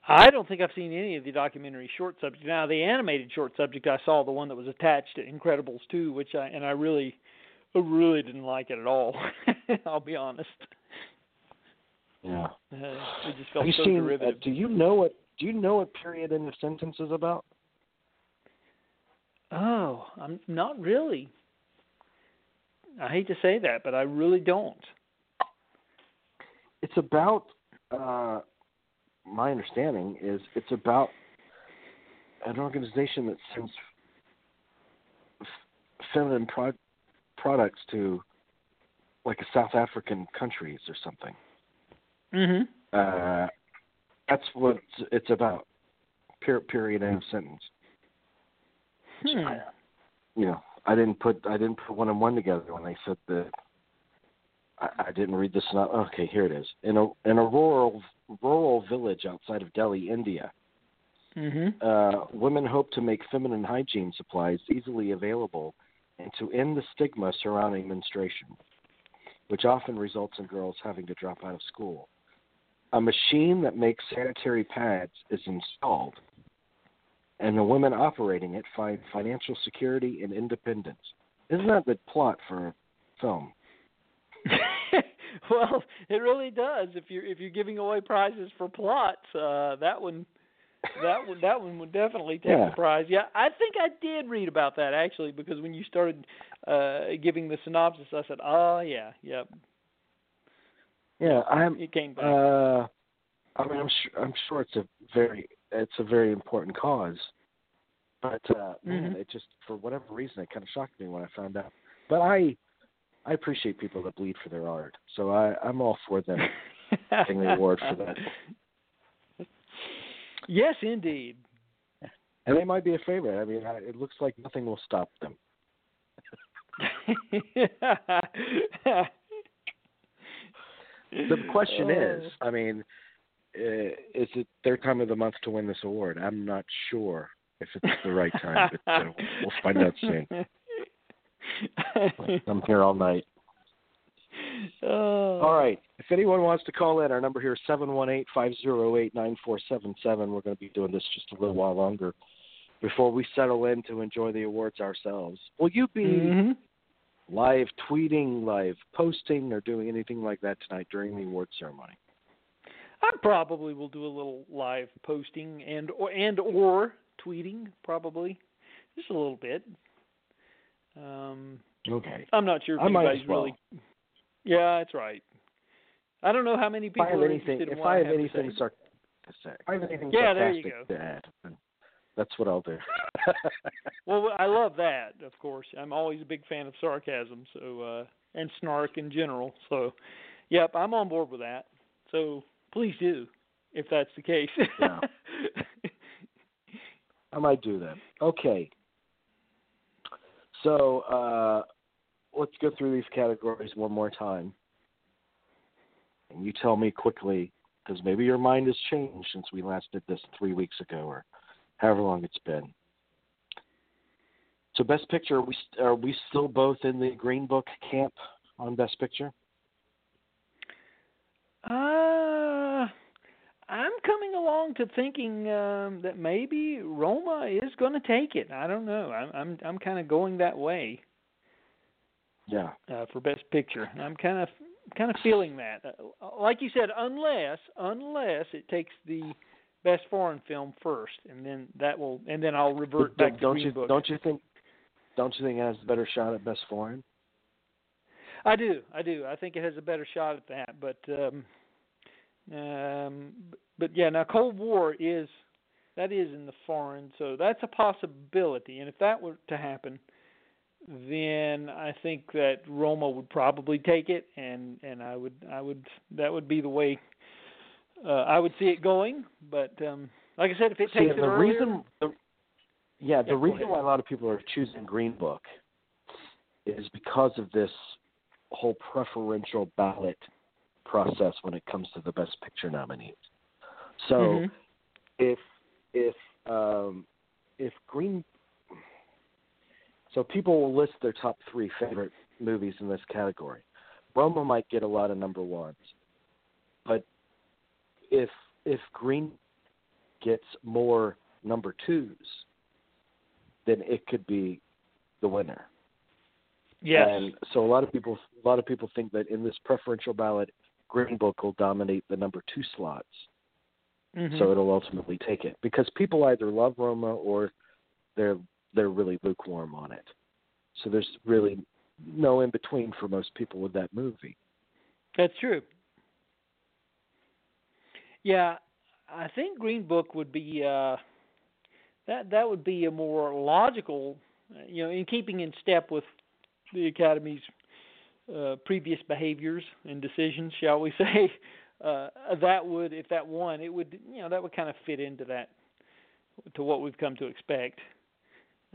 C: I don't think I've seen any of the documentary short subject. Now, the animated short subject, I saw the one that was attached to Incredibles 2, which I and I really, I really didn't like it at all. I'll be honest.
B: Yeah.
C: Uh, it just felt
B: Have you
C: so
B: seen? Uh,
C: derivative.
B: do you know what? Do you know what period in the sentence is about?
C: Oh, I'm not really. I hate to say that, but I really don't.
B: It's about. Uh, my understanding is it's about an organization that sends f- feminine pro- products to like a South African countries or something.
C: Mhm.
B: Uh, that's what it's, it's about. Per- period end of sentence.
C: Hmm.
B: I, you know, I didn't put I didn't put one and one together when they said that. I, I didn't read this. Not okay. Here it is. In a in a rural rural village outside of Delhi, India,
C: Mhm.
B: uh, women hope to make feminine hygiene supplies easily available and to end the stigma surrounding menstruation, which often results in girls having to drop out of school. A machine that makes sanitary pads is installed, and the women operating it find financial security and independence. Isn't that the plot for a film?
C: well, it really does. If you're if you're giving away prizes for plots, uh, that one that one that one would definitely take
B: Yeah.
C: the prize. Yeah, I think I did read about that actually because when you started uh giving the synopsis, I said, "Oh yeah, yep."
B: Yeah, I'm.
C: It came back.
B: Uh, I mean, I'm sure. I'm sure it's a very. It's a very important cause. But uh, man,
C: Mhm.
B: it just for whatever reason it kind of shocked me when I found out. But I, I appreciate people that bleed for their art, so I, I'm all for them getting the award for that.
C: Yes, indeed.
B: And they might be a favorite. I mean, I, it looks like nothing will stop them. The question is, I mean, uh, is it their time of the month to win this award? I'm not sure if it's the right time, but uh, we'll find out soon. I'm here all night.
C: Oh.
B: All right. If anyone wants to call in, our number here is seven one eight five zero eight nine four seven seven. We're going to be doing this just a little while longer before we settle in to enjoy the awards ourselves. Will you be
C: Mhm.
B: live tweeting, live posting, or doing anything like that tonight during the award ceremony?
C: I probably will do a little live posting and or and or tweeting probably. just a little bit. Um,
B: Okay.
C: I'm not sure if
B: I might
C: anybody's
B: well.
C: really. Yeah, that's right. I don't know how many
B: If
C: people
B: I have
C: are
B: anything,
C: interested
B: if I have
C: have
B: anything
C: say.
B: to say, if I have anything
C: Yeah, there you go.
B: to add, that's what I'll do.
C: Well, I love that, of course. I'm always a big fan of sarcasm, so uh and snark in general. So, yep, I'm on board with that. So, please do if that's the case.
B: Yeah. I might do that. Okay. So uh, let's go through these categories one more time. And you tell me quickly, because maybe your mind has changed since we last did this three weeks ago or however long it's been. So, Best Picture, are we, are we still both in the Green Book camp on Best Picture?
C: Uh, I'm coming along to thinking um, that maybe Roma is going to take it. I don't know. I'm I'm I'm kind of going that way
B: Yeah.
C: uh, for Best Picture. I'm kind of kind of feeling that. Uh, like you said, unless unless it takes the Best Foreign Film first, and then that will, and then I'll revert back to
B: don't you don't you think don't you think it has a better shot at Best Foreign?
C: I do, I do. I think it has a better shot at that. But um, um, but yeah, now Cold War is that is in the foreign, so that's a possibility. And if that were to happen, then I think that Roma would probably take it, and and I would I would that would be the way uh, I would see it going. But um, like I said, if it
B: See,
C: takes it
B: the
C: earlier,
B: reason, the, yeah, the
C: Yeah,
B: reason why a lot of people are choosing Green Book is because of this whole preferential ballot process when it comes to the Best Picture nominees. So
C: Mhm.
B: if if um, if Green, so people will list their top three favorite movies in this category. Roma might get a lot of number ones, but if if Green gets more number twos, then it could be the winner.
C: yes,
B: And so a lot of people a lot of people think that in this preferential ballot, Green Book will dominate the number two slots.
C: Mhm.
B: So it'll ultimately take it because people either love Roma or they're they're really lukewarm on it. So there's really no in between for most people with that movie.
C: That's true. Yeah, I think Green Book would be uh that that would be a more logical, you know, in keeping in step with the Academy's uh, previous behaviors and decisions, shall we say? Uh, that would, if that won, it would, you know, that would kind of fit into that, to what we've come to expect.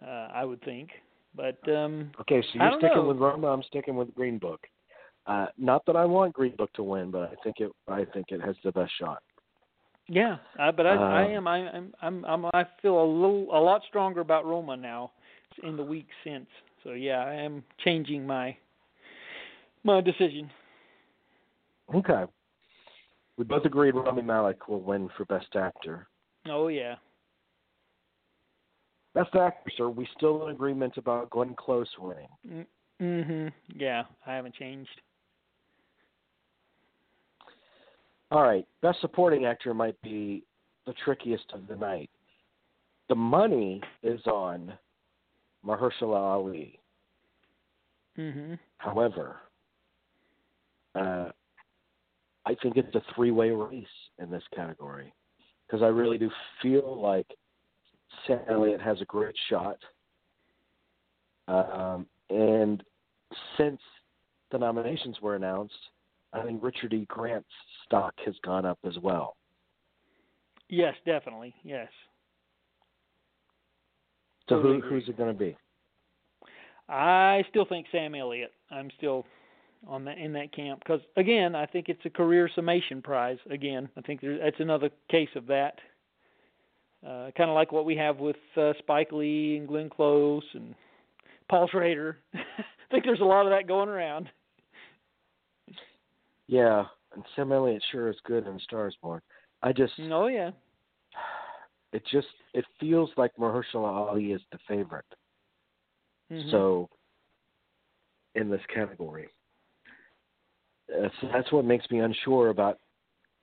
C: Uh, I would think, but um,
B: Okay, so you're sticking
C: know.
B: with Roma. I'm sticking with Green Book. Uh, not that I want Green Book to win, but I think it. I think it has the best shot.
C: Yeah, uh, but I, I
B: Um,
C: am. I, I'm. I'm. I'm. I feel a little, a lot stronger about Roma now, in the week since. So yeah, I am changing my my decision.
B: Okay. We both agreed Rami Malek will win for Best Actor.
C: Oh yeah.
B: Best Actor, sir. we still in agreement about Glenn Close winning?
C: Mm, Mhm. Yeah, I haven't changed.
B: All right. Best Supporting Actor might be the trickiest of the night. The money is on Mahershala Ali.
C: Mm-hmm.
B: However, uh, I think it's a three-way race in this category because I really do feel like Sam Elliott has a great shot. Um, and since the nominations were announced, I think Richard E. Grant's stock has gone up as well.
C: Yes, definitely. Yes.
B: So who, who's it going to be?
C: I still think Sam Elliott. I'm still on that in that camp because again, I think it's a career summation prize. Again, I think there, that's another case of that. Uh, kind of like what we have with uh, Spike Lee and Glenn Close and Paul Schrader. I think there's a lot of that going around.
B: Yeah, and Sam Elliott sure is good in Stars Born. I just,
C: Oh yeah.
B: it just, it feels like Mahershala Ali is the favorite.
C: Mhm.
B: So, in this category, that's, that's what makes me unsure about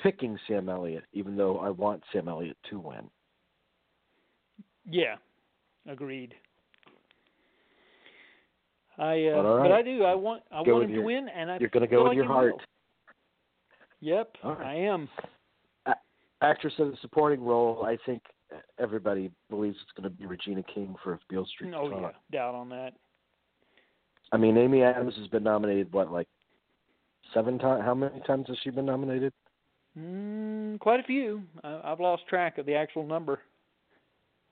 B: picking Sam Elliott, even though I want Sam Elliott to win.
C: yeah, agreed. I uh,
B: But
C: but I do. I want I
B: Go
C: want him
B: your-
C: to win, and I
B: You're going to go with
C: like
B: your heart.
C: will. Yep,
B: right.
C: I am.
B: Actress in the supporting role, I think everybody believes it's going to be Regina King for Beale Street
C: Oh yeah, doubt on that.
B: I mean, Amy Adams has been nominated, what, like seven times? How many times has she been nominated?
C: Mm, quite a few. I, I've lost track of the actual number.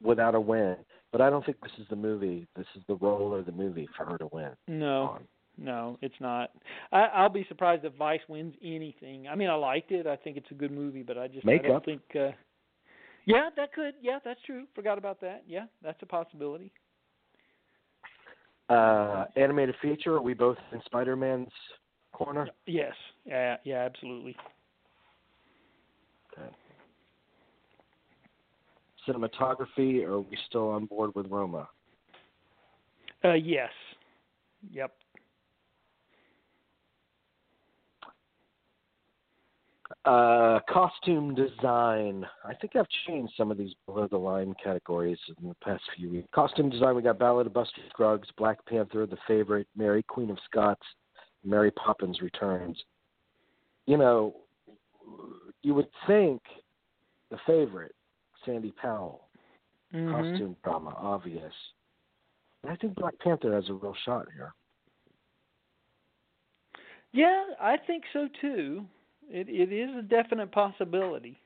B: Without a win. But I don't think this is the movie. This is the role or the movie for her to win.
C: No,
B: on.
C: no, it's not. I, I'll be surprised if Vice wins anything. I mean, I liked it. I think it's a good movie, but I just I don't think. uh Yeah, that could. Yeah, that's true. Forgot about that. Yeah, that's a possibility.
B: Uh, animated feature, are we both in Spider Man's corner?
C: Yes. Yeah. Yeah. Absolutely. Okay.
B: Cinematography, are we still on board with Roma?
C: Uh, yes. Yep.
B: Uh, costume design. I think I've changed some of these below the line categories in the past few weeks. Costume design, we got Ballad of Buster Scruggs, Black Panther, The Favorite, Mary, Queen of Scots, Mary Poppins Returns. You know, you would think The Favorite, Sandy Powell,
C: Mhm.
B: costume drama, obvious. But I think Black Panther has a real shot here.
C: Yeah, I think so too. It it is a definite possibility.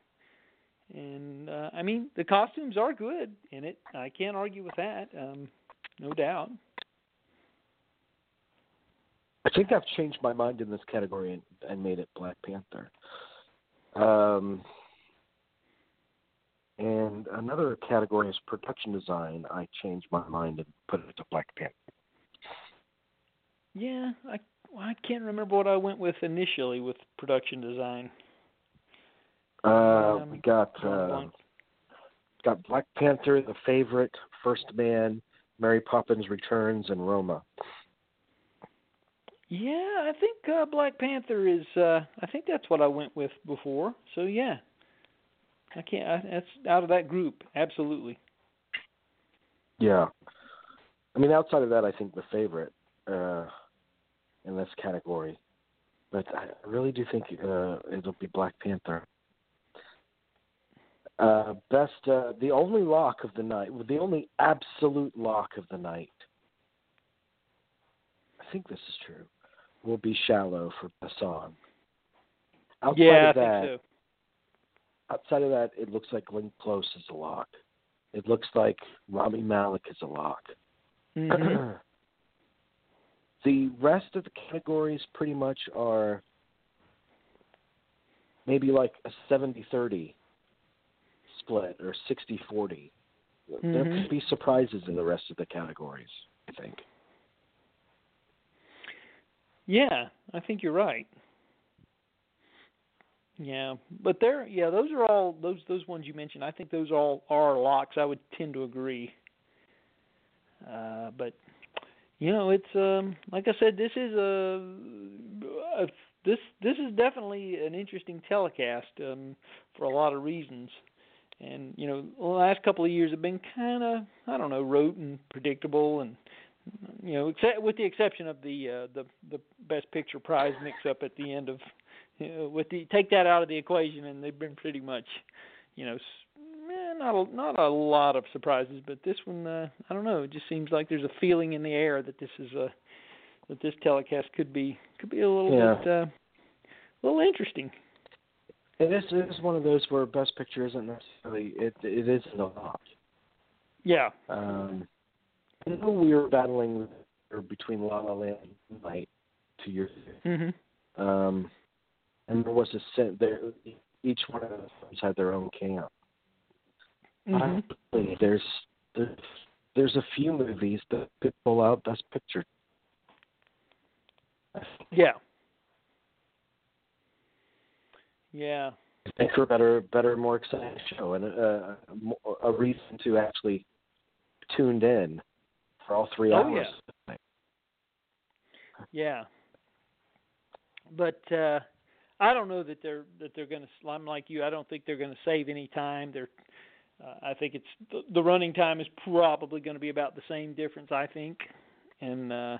C: And uh, I mean, the costumes are good in it. I can't argue with that. Um, no doubt.
B: I think I've changed my mind in this category and, and made it Black Panther. Um, and another category is production design. I changed my mind and put it to Black Panther.
C: Yeah, I I can't remember what I went with initially with production design.
B: Uh,
C: Um,
B: we got uh, got Black Panther, The Favorite, First Man, Mary Poppins Returns, and Roma.
C: Yeah, I think uh, Black Panther is. uh I think that's what I went with before. So yeah, I can't. I, that's out of that group. Absolutely.
B: Yeah. I mean, outside of that, I think The Favorite uh, in this category. But I really do think uh, it'll be Black Panther. Uh, best, uh, the only lock of the night, the only absolute lock of the night. I think this is true. Will be "Shallow" for best song. Outside
C: yeah,
B: of that,
C: think so.
B: outside of that, it looks like Glenn Close is a lock. It looks like Rami Malek is a lock.
C: Mhm.
B: the rest of the categories pretty much are maybe like a 70-30 split or 60-40. There
C: Mhm.
B: could be surprises in the rest of the categories, I think.
C: Yeah, I think you're right. Yeah, but they're yeah, those are all those those ones you mentioned. I think those all are locks. I would tend to agree. Uh, but you know, it's um like I said, this is a, a this this is definitely an interesting telecast um for a lot of reasons. And you know, the last couple of years have been kind of I don't know, rote and predictable and you know, except with the exception of the uh, the the best picture prize mix up at the end of you know, with the take that out of the equation and they've been pretty much you know eh, not a, not a lot of surprises but this one uh, I don't know it just seems like there's a feeling in the air that this is a that this telecast could be could be a little
B: Yeah.
C: bit uh, a little interesting
B: It is, it is one of those where Best Picture isn't necessarily, it, it isn't a lot.
C: yeah
B: Um, I know we were battling between La La Land and Night two years ago.
C: mhm
B: Um, and there was a sen- there each one of films had their own camp.
C: mhm
B: Honestly, there's there's there's a few movies that could pull out Best Picture.
C: yeah yeah
B: Make for a better, better, more exciting show and a, a, a reason to actually tuned in for all three
C: Oh,
B: hours.
C: Yeah. yeah. But uh I don't know that they're that they're going to I'm like you. I don't think they're going to save any time. They're uh, I think it's the, the running time is probably going to be about the same difference I think. And uh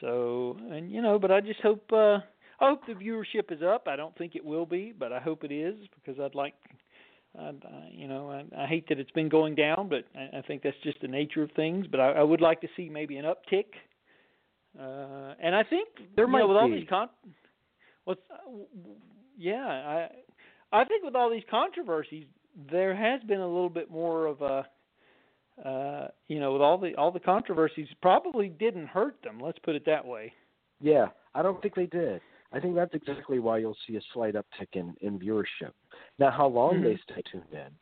C: So, and you know, but I just hope uh I hope the viewership is up. I don't think it will be, but I hope it is because I'd like I, you know, I, I hate that it's been going down, but I, I think that's just the nature of things, but I, I would like to see maybe an uptick. Uh and I think
B: There might
C: know, with all these con what's yeah, I I think with all these controversies there has been a little bit more of a uh you know with all the all the controversies probably didn't hurt them let's put it that way
B: Yeah, I don't think they did. I think that's exactly why you'll see a slight uptick in, in viewership. Now, how long they
C: Mhm.
B: stay tuned in,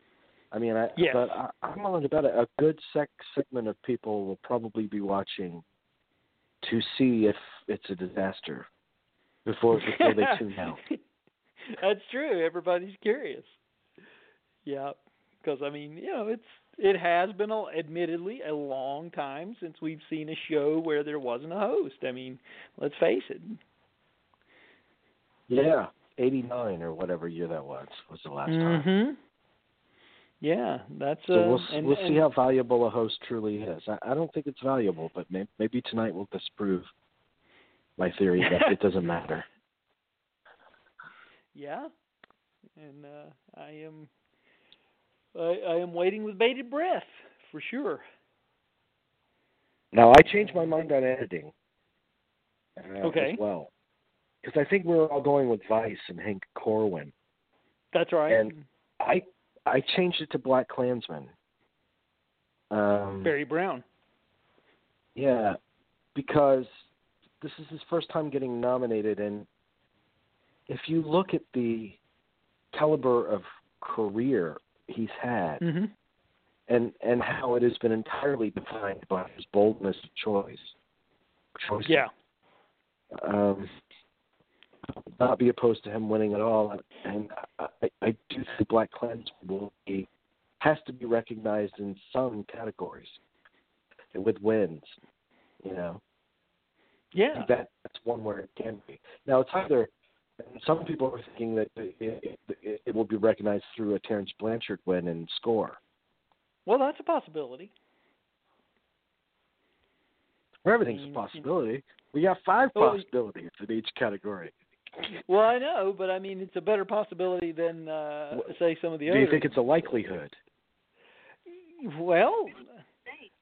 B: I mean, I,
C: Yes.
B: but I, I'm willing to bet a, a good sec segment of people will probably be watching to see if it's a disaster before before they tune out.
C: that's true everybody's curious yeah because i mean you know it's it has been a, admittedly a long time since we've seen a show where there wasn't a host i mean let's face it
B: Yeah, '89 or whatever year that was was the last time.
C: mhm yeah that's
B: So
C: uh
B: we'll
C: and,
B: we'll
C: and,
B: see how valuable a host truly is. I, I don't think it's valuable, but may, maybe tonight will disprove my theory that it doesn't matter.
C: Yeah, and uh, I am I, I am waiting with bated breath for sure.
B: Now I changed my mind on editing. Uh,
C: Okay.
B: As well, because I think we're all going with Vice and Hank Corwin.
C: That's right.
B: And- I I changed it to Black Klansman. Um,
C: Barry Brown.
B: Yeah, because this is his first time getting nominated, and if you look at the caliber of career he's had,
C: hmm
B: and and how it has been entirely defined by his boldness of choice, choices.
C: Yeah.
B: Um, not be opposed to him winning at all, and I, I do think Black Klansman will be has to be recognized in some categories with wins. You know,
C: Yeah.
B: that that's one where it can be. Now it's either. Some people are thinking that it, it, it will be recognized through a Terence Blanchard win and score.
C: Well, that's a possibility.
B: Everything's a
C: mm-hmm.
B: possibility. We got five possibilities in each category.
C: Well, I know, but I mean, it's a better possibility than uh
B: Wh-
C: say some of the
B: Do
C: others.
B: Do you think it's a likelihood?
C: Well,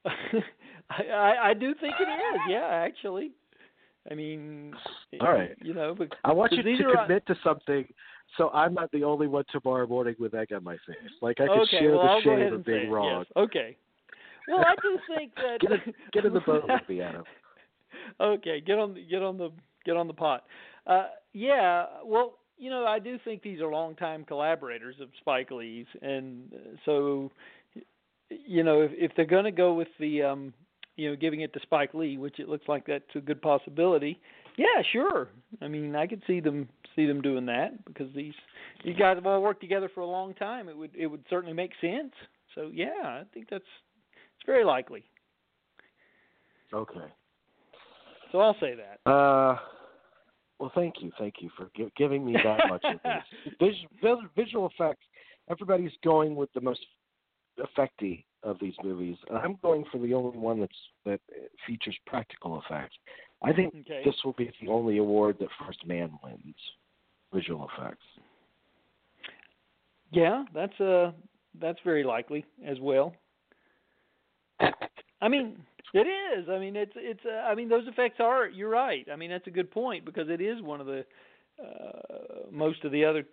C: I, I I do think it is. Yeah, actually. I mean,
B: All right.
C: You know, but
B: I want you to
C: are,
B: commit to something, so I'm not the only one tomorrow morning with egg on my face. Like I can
C: okay,
B: share
C: well,
B: the
C: I'll
B: shame of being
C: it,
B: wrong.
C: Yes. Okay. Well, I do think that
B: Get in, get in the boat with me, Adam.
C: okay, get on the get on the get on the pot. Uh, yeah, well, you know, I do think these are longtime collaborators of Spike Lee's, and uh, so, you know, if if they're going to go with the, um, you know, giving it to Spike Lee, which it looks like that's a good possibility. Yeah, sure. I mean, I could see them see them doing that because these these guys have all worked together for a long time. It would it would certainly make sense. So yeah, I think that's it's very likely.
B: Okay.
C: So I'll say that.
B: Uh, well, thank you, thank you for gi- giving me that much of this. Vis- vis- visual effects. Everybody's going with the most effecty of these movies, and I'm going for the only one that's that features practical effects. I think
C: Okay.
B: this will be the only award that First Man wins. Visual effects.
C: Yeah, that's uh that's very likely as well. I mean, it is. I mean, it's it's. Uh, I mean, those effects are. You're right. I mean, that's a good point because it is one of the uh, most of the other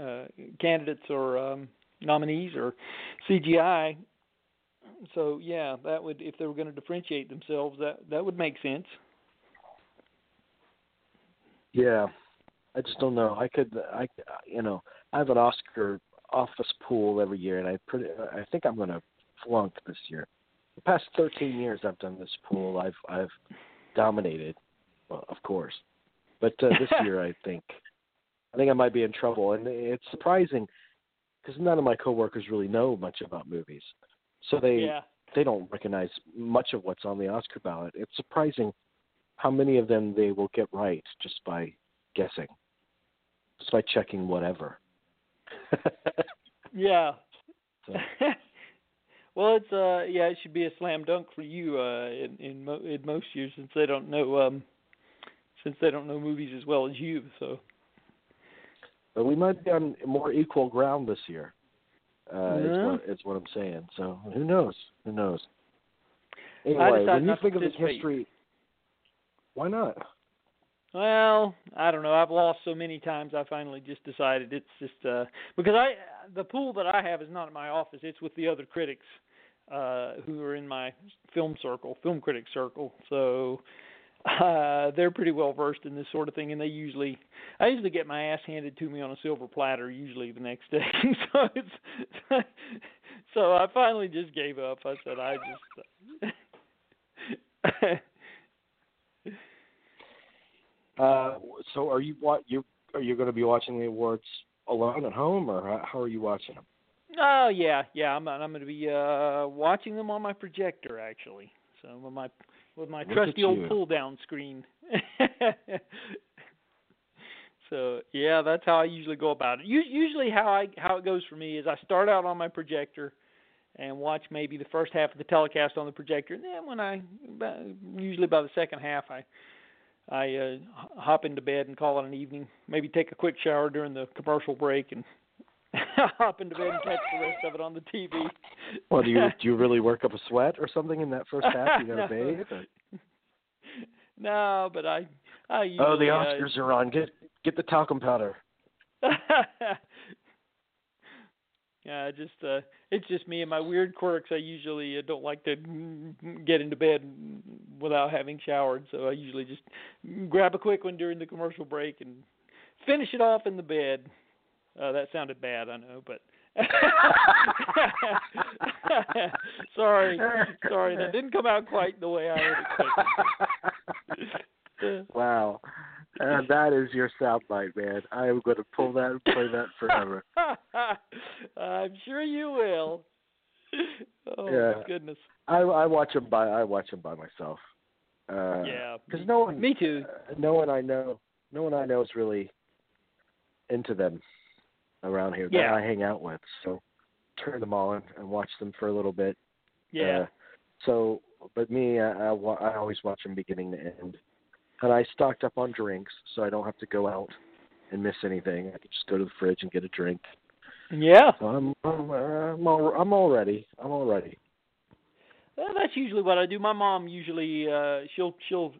C: uh, candidates or um, nominees or CGI. So yeah, that would if they were going to differentiate themselves, that that would make sense.
B: Yeah, I just don't know. I could, I, you know, I have an Oscar office pool every year, and I pretty, I think I'm going to flunk this year. The past 13 years I've done this pool, I've, I've dominated, well, of course, but uh, this year I think, I think I might be in trouble, and it's surprising because none of my coworkers really know much about movies, so they
C: yeah.
B: they don't recognize much of what's on the Oscar ballot. It's surprising how many of them they will get right just by guessing, just by checking whatever.
C: Yeah.
B: So-
C: well, it's uh yeah, it should be a slam dunk for you uh in in, mo- in most years since they don't know um since they don't know movies as well as you. So.
B: But we might be on more equal ground this year. Uh,
C: Yeah.
B: is, what, is what I'm saying. So who knows? Who knows? Anyway, when you think of the history, why not?
C: Well, I don't know. I've lost so many times. I finally just decided it's just uh because I the pool that I have is not at my office. It's with the other critics uh who are in my film circle, film critic circle. So uh they're pretty well versed in this sort of thing and they usually I usually get my ass handed to me on a silver platter usually the next day. so it's so I finally just gave up. I said I just
B: Uh, so are you what you are you going to be watching the awards alone at home, or how, how are you watching them?
C: Oh yeah, yeah. I'm I'm going to be uh watching them on my projector actually. So with my with my
B: Look
C: trusty old pull down screen. so yeah, that's how I usually go about it. Usually how I how it goes for me is I start out on my projector and watch maybe the first half of the telecast on the projector, and then when I usually by the second half I I uh, hop into bed and call it an evening. Maybe take a quick shower during the commercial break and hop into bed and catch the rest of it on the TV.
B: Well, do you do you really work up a sweat or something in that first half? You to
C: No.
B: bathe. Or?
C: No, but I I usually
B: Oh, the
C: uh,
B: Oscars are on. Get get the talcum powder.
C: yeah, just uh it's just me and my weird quirks. I usually uh, don't like to get into bed without having showered, so I usually just grab a quick one during the commercial break and finish it off in the bed. Uh that sounded bad, I know, but sorry. Sorry, that didn't come out quite the way I had expected.
B: wow, uh, that is your soundbite, man. I am going to pull that and play that forever.
C: I'm sure you will. Oh
B: Yeah.
C: my goodness.
B: I I watch them by I watch them by myself. Uh,
C: yeah.
B: because no one
C: Me too.
B: uh, no one I know no one I know is really into them around here
C: Yeah.
B: that I hang out with. So turn them on and watch them for a little bit.
C: Yeah.
B: Uh, so, but me, I, I, I always watch them beginning to end, and I stocked up on drinks, so I don't have to go out and miss anything. I can just go to the fridge and get a drink.
C: yeah.
B: So I'm I'm, I'm all I'm all ready. I'm all ready.
C: Well, that's usually what I do. My mom usually uh she'll she'll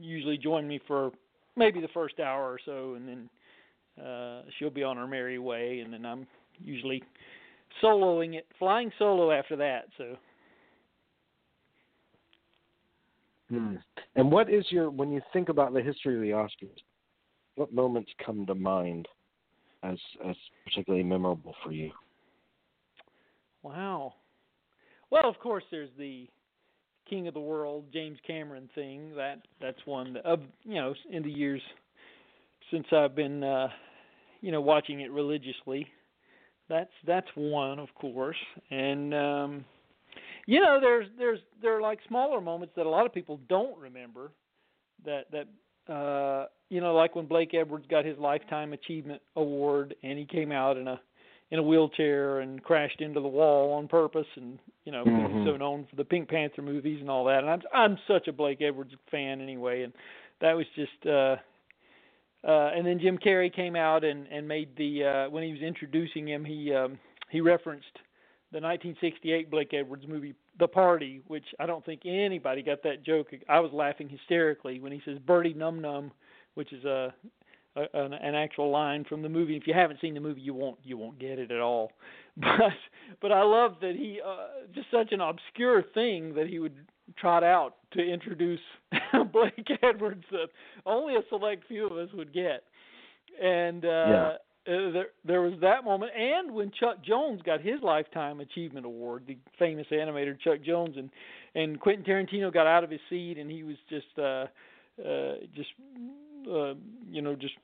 C: usually join me for maybe the first hour or so and then uh she'll be on her merry way and then I'm usually soloing it, flying solo after that. So
B: Hmm. And what is your when you think about the history of the Oscars? What moments come to mind as as particularly memorable for you?
C: Wow. Well, of course, there's the King of the World James Cameron thing. That that's one that, of you know in the years since I've been uh, you know watching it religiously. That's that's one, of course, and um, you know there's there's there are like smaller moments that a lot of people don't remember. That that uh, you know like when Blake Edwards got his lifetime achievement award and he came out in a in a wheelchair and crashed into the wall on purpose and you know
B: Mhm.
C: so known for the Pink Panther movies and all that and I'm I'm such a Blake Edwards fan anyway and that was just uh uh and then Jim Carrey came out and and made the uh when he was introducing him he um he referenced the 1968 Blake Edwards movie The Party which I don't think anybody got that joke I was laughing hysterically when he says Birdie Num Num which is a a, an, an actual line from the movie. If you haven't seen the movie, you won't you won't get it at all. But but I love that he uh, just such an obscure thing that he would trot out to introduce Blake Edwards that only a select few of us would get. And uh,
B: Yeah.
C: uh, there there was that moment, and when Chuck Jones got his lifetime achievement award, the famous animator Chuck Jones, and and Quentin Tarantino got out of his seat, and he was just uh, uh, just uh, you know just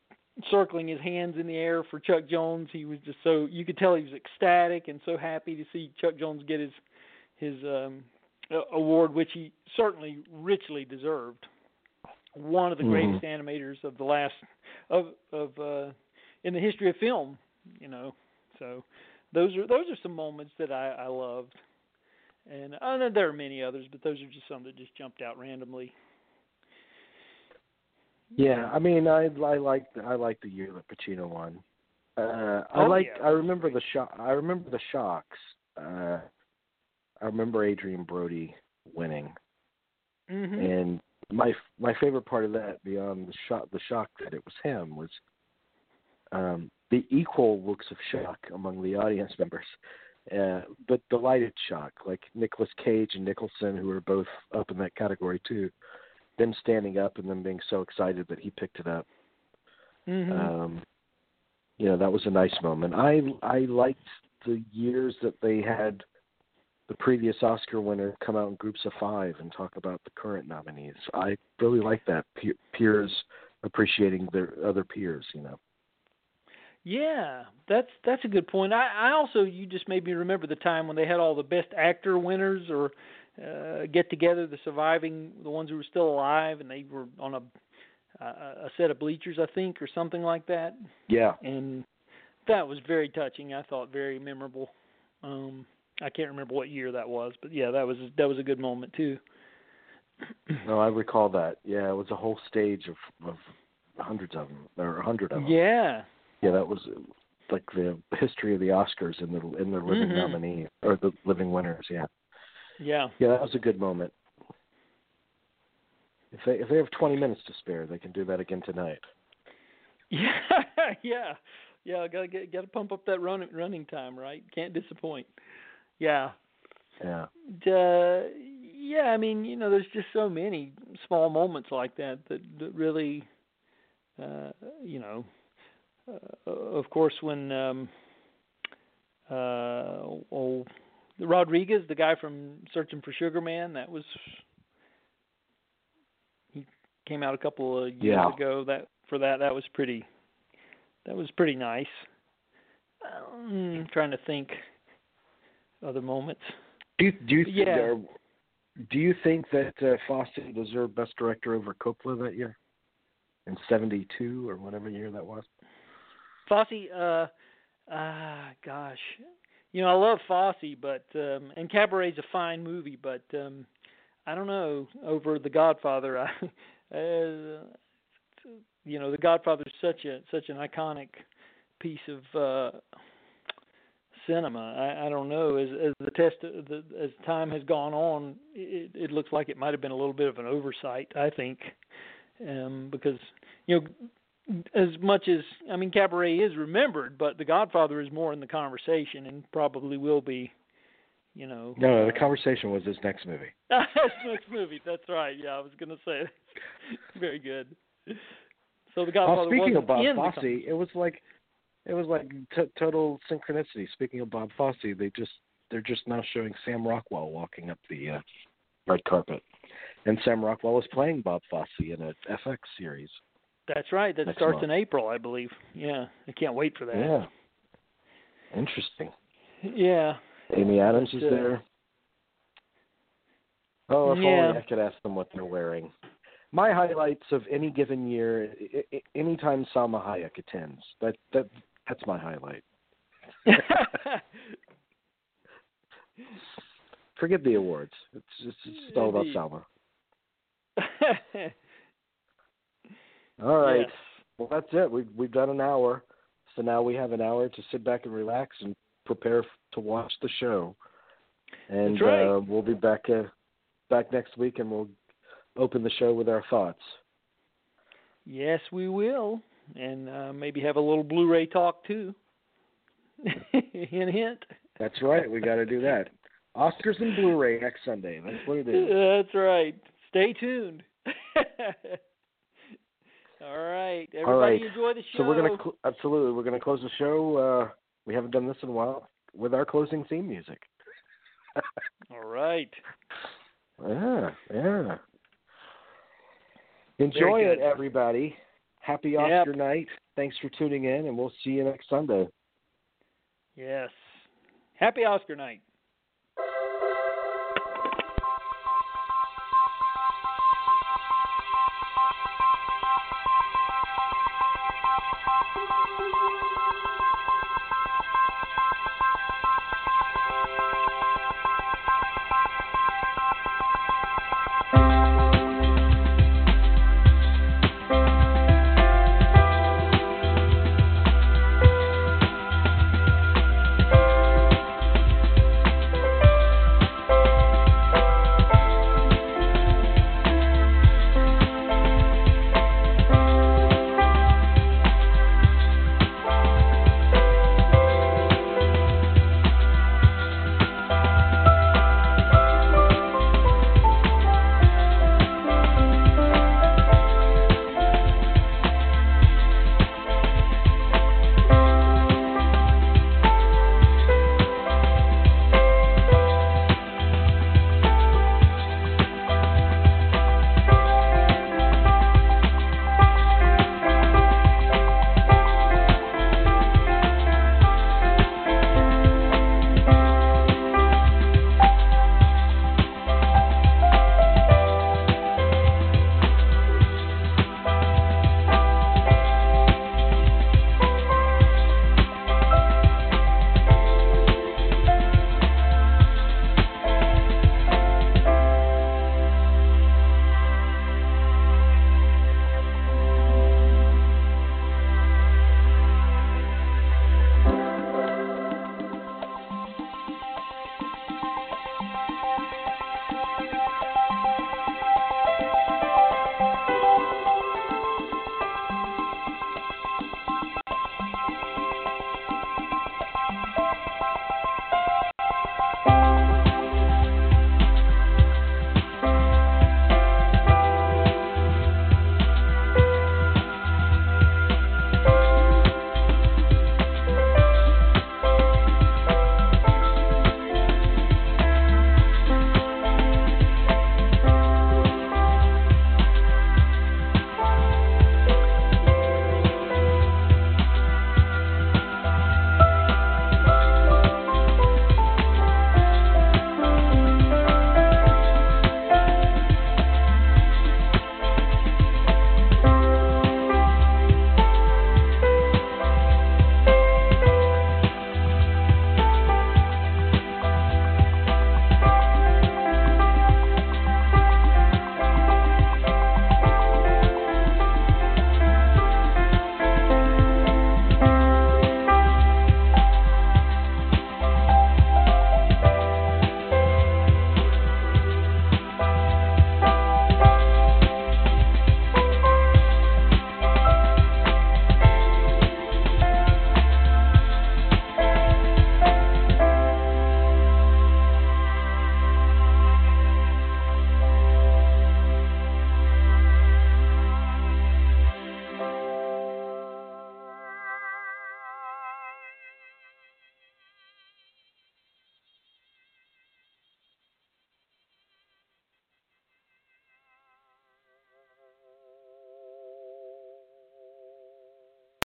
C: circling his hands in the air for Chuck Jones. He was just so you could tell he was ecstatic and so happy to see Chuck Jones get his his um award which he certainly richly deserved. One of the
B: Mhm.
C: greatest animators of the last of of uh in the history of film, you know. So those are those are some moments that I I loved. And I know there are many others, but those are just some that just jumped out randomly.
B: Yeah, I mean, I I like I like the year that Pacino won. Uh, I
C: Oh,
B: like
C: yeah.
B: I remember the shock. I remember the shocks. Uh, I remember Adrien Brody winning,
C: hmm
B: and my my favorite part of that, beyond the shock, the shock that it was him, was um, the equal looks of shock among the audience members, uh, but delighted shock, like Nicolas Cage and Nicholson, who were both up in that category too. Them standing up and them being so excited that he picked it up.
C: hmm
B: Um, you know, that was a nice moment. I I liked the years that they had the previous Oscar winner come out in groups of five and talk about the current nominees. I really like that Pe- peers appreciating their other peers. You know.
C: Yeah, that's that's a good point. I, I also you just made me remember the time when they had all the best actor winners or uh, get together, the surviving, the ones who were still alive, and they were on a a, a set of bleachers, I think, or something like that.
B: Yeah.
C: And that was very touching. I thought very memorable. Um, I can't remember what year that was, but yeah, that was that was a good moment too.
B: No, I recall that. Yeah, it was a whole stage of of hundreds of them or a hundred of them.
C: Yeah,
B: Yeah, that was like the history of the Oscars in the in the living
C: Mhm.
B: nominee or the living winners. Yeah.
C: yeah.
B: Yeah, that was a good moment. If they if they have twenty minutes to spare, they can do that again tonight.
C: Yeah, yeah, yeah. Gotta get gotta pump up that running running time, right? Can't disappoint. Yeah,
B: Yeah.
C: uh, yeah. I mean, you know, there's just so many small moments like that that, that really, uh, you know, uh, of course when um, uh, oh, Rodriguez, the guy from Searching for Sugar Man, that was he came out a couple of years
B: Yeah.
C: ago. That for that that was pretty that was pretty nice. Um, trying to think other moments.
B: Do you, do you think
C: Yeah.
B: uh, do you think that uh, Fosse deserved Best Director over Coppola that year, in '72 or whatever year that was?
C: Fosse, uh, ah, gosh, you know I love Fosse, but um, and Cabaret's a fine movie, but um, I don't know over The Godfather. I, uh, you know, The Godfather is such a such an iconic piece of uh, cinema. I, I don't know as as the test the, as time has gone on, it, it looks like it might have been a little bit of an oversight. I think um, because you know as much as I mean Cabaret is remembered, but The Godfather is more in the conversation and probably will be, you know.
B: No, the
C: uh,
B: conversation was his next movie.
C: That's next movie. That's right. Yeah, I was gonna say. Very good. So The Godfather
B: Well, speaking
C: wasn't
B: of Bob
C: in the
B: Fosse, it was like it was like t- total synchronicity. Speaking of Bob Fosse, they just they're just now showing Sam Rockwell walking up the uh, red carpet, and Sam Rockwell is playing Bob Fosse in a FX series.
C: That's right. That starts
B: month.
C: in April, I believe. Yeah, I can't wait for that.
B: Yeah, interesting.
C: Yeah.
B: Amy Adams
C: But,
B: is
C: uh,
B: there. Oh, if
C: Yeah.
B: only I could ask them what they're wearing. My highlights of any given year, anytime Salma Hayek attends, that that that's my highlight. Forget the awards. It's just it's all about. Salma. All right.
C: Yes.
B: Well, that's it. We've we've done an hour, so now we have an hour to sit back and relax and prepare to watch the show. And
C: That's right.
B: uh, we'll be back uh, back next week, and we'll open the show with our thoughts.
C: Yes, we will, and uh, maybe have a little Blu-ray talk too. hint, hint.
B: That's right. We got to do that. Oscars and Blu-ray next Sunday. That's what it is.
C: That's right. Stay tuned. All right, everybody,
B: All right.
C: enjoy the show.
B: So we're gonna cl- absolutely we're gonna close the show. Uh, we haven't done this in a while with our closing theme music.
C: All right.
B: Yeah, yeah. Enjoy it, everybody. Happy Oscar yep. night. Thanks for tuning in, and we'll see you next Sunday.
C: Yes. Happy Oscar night.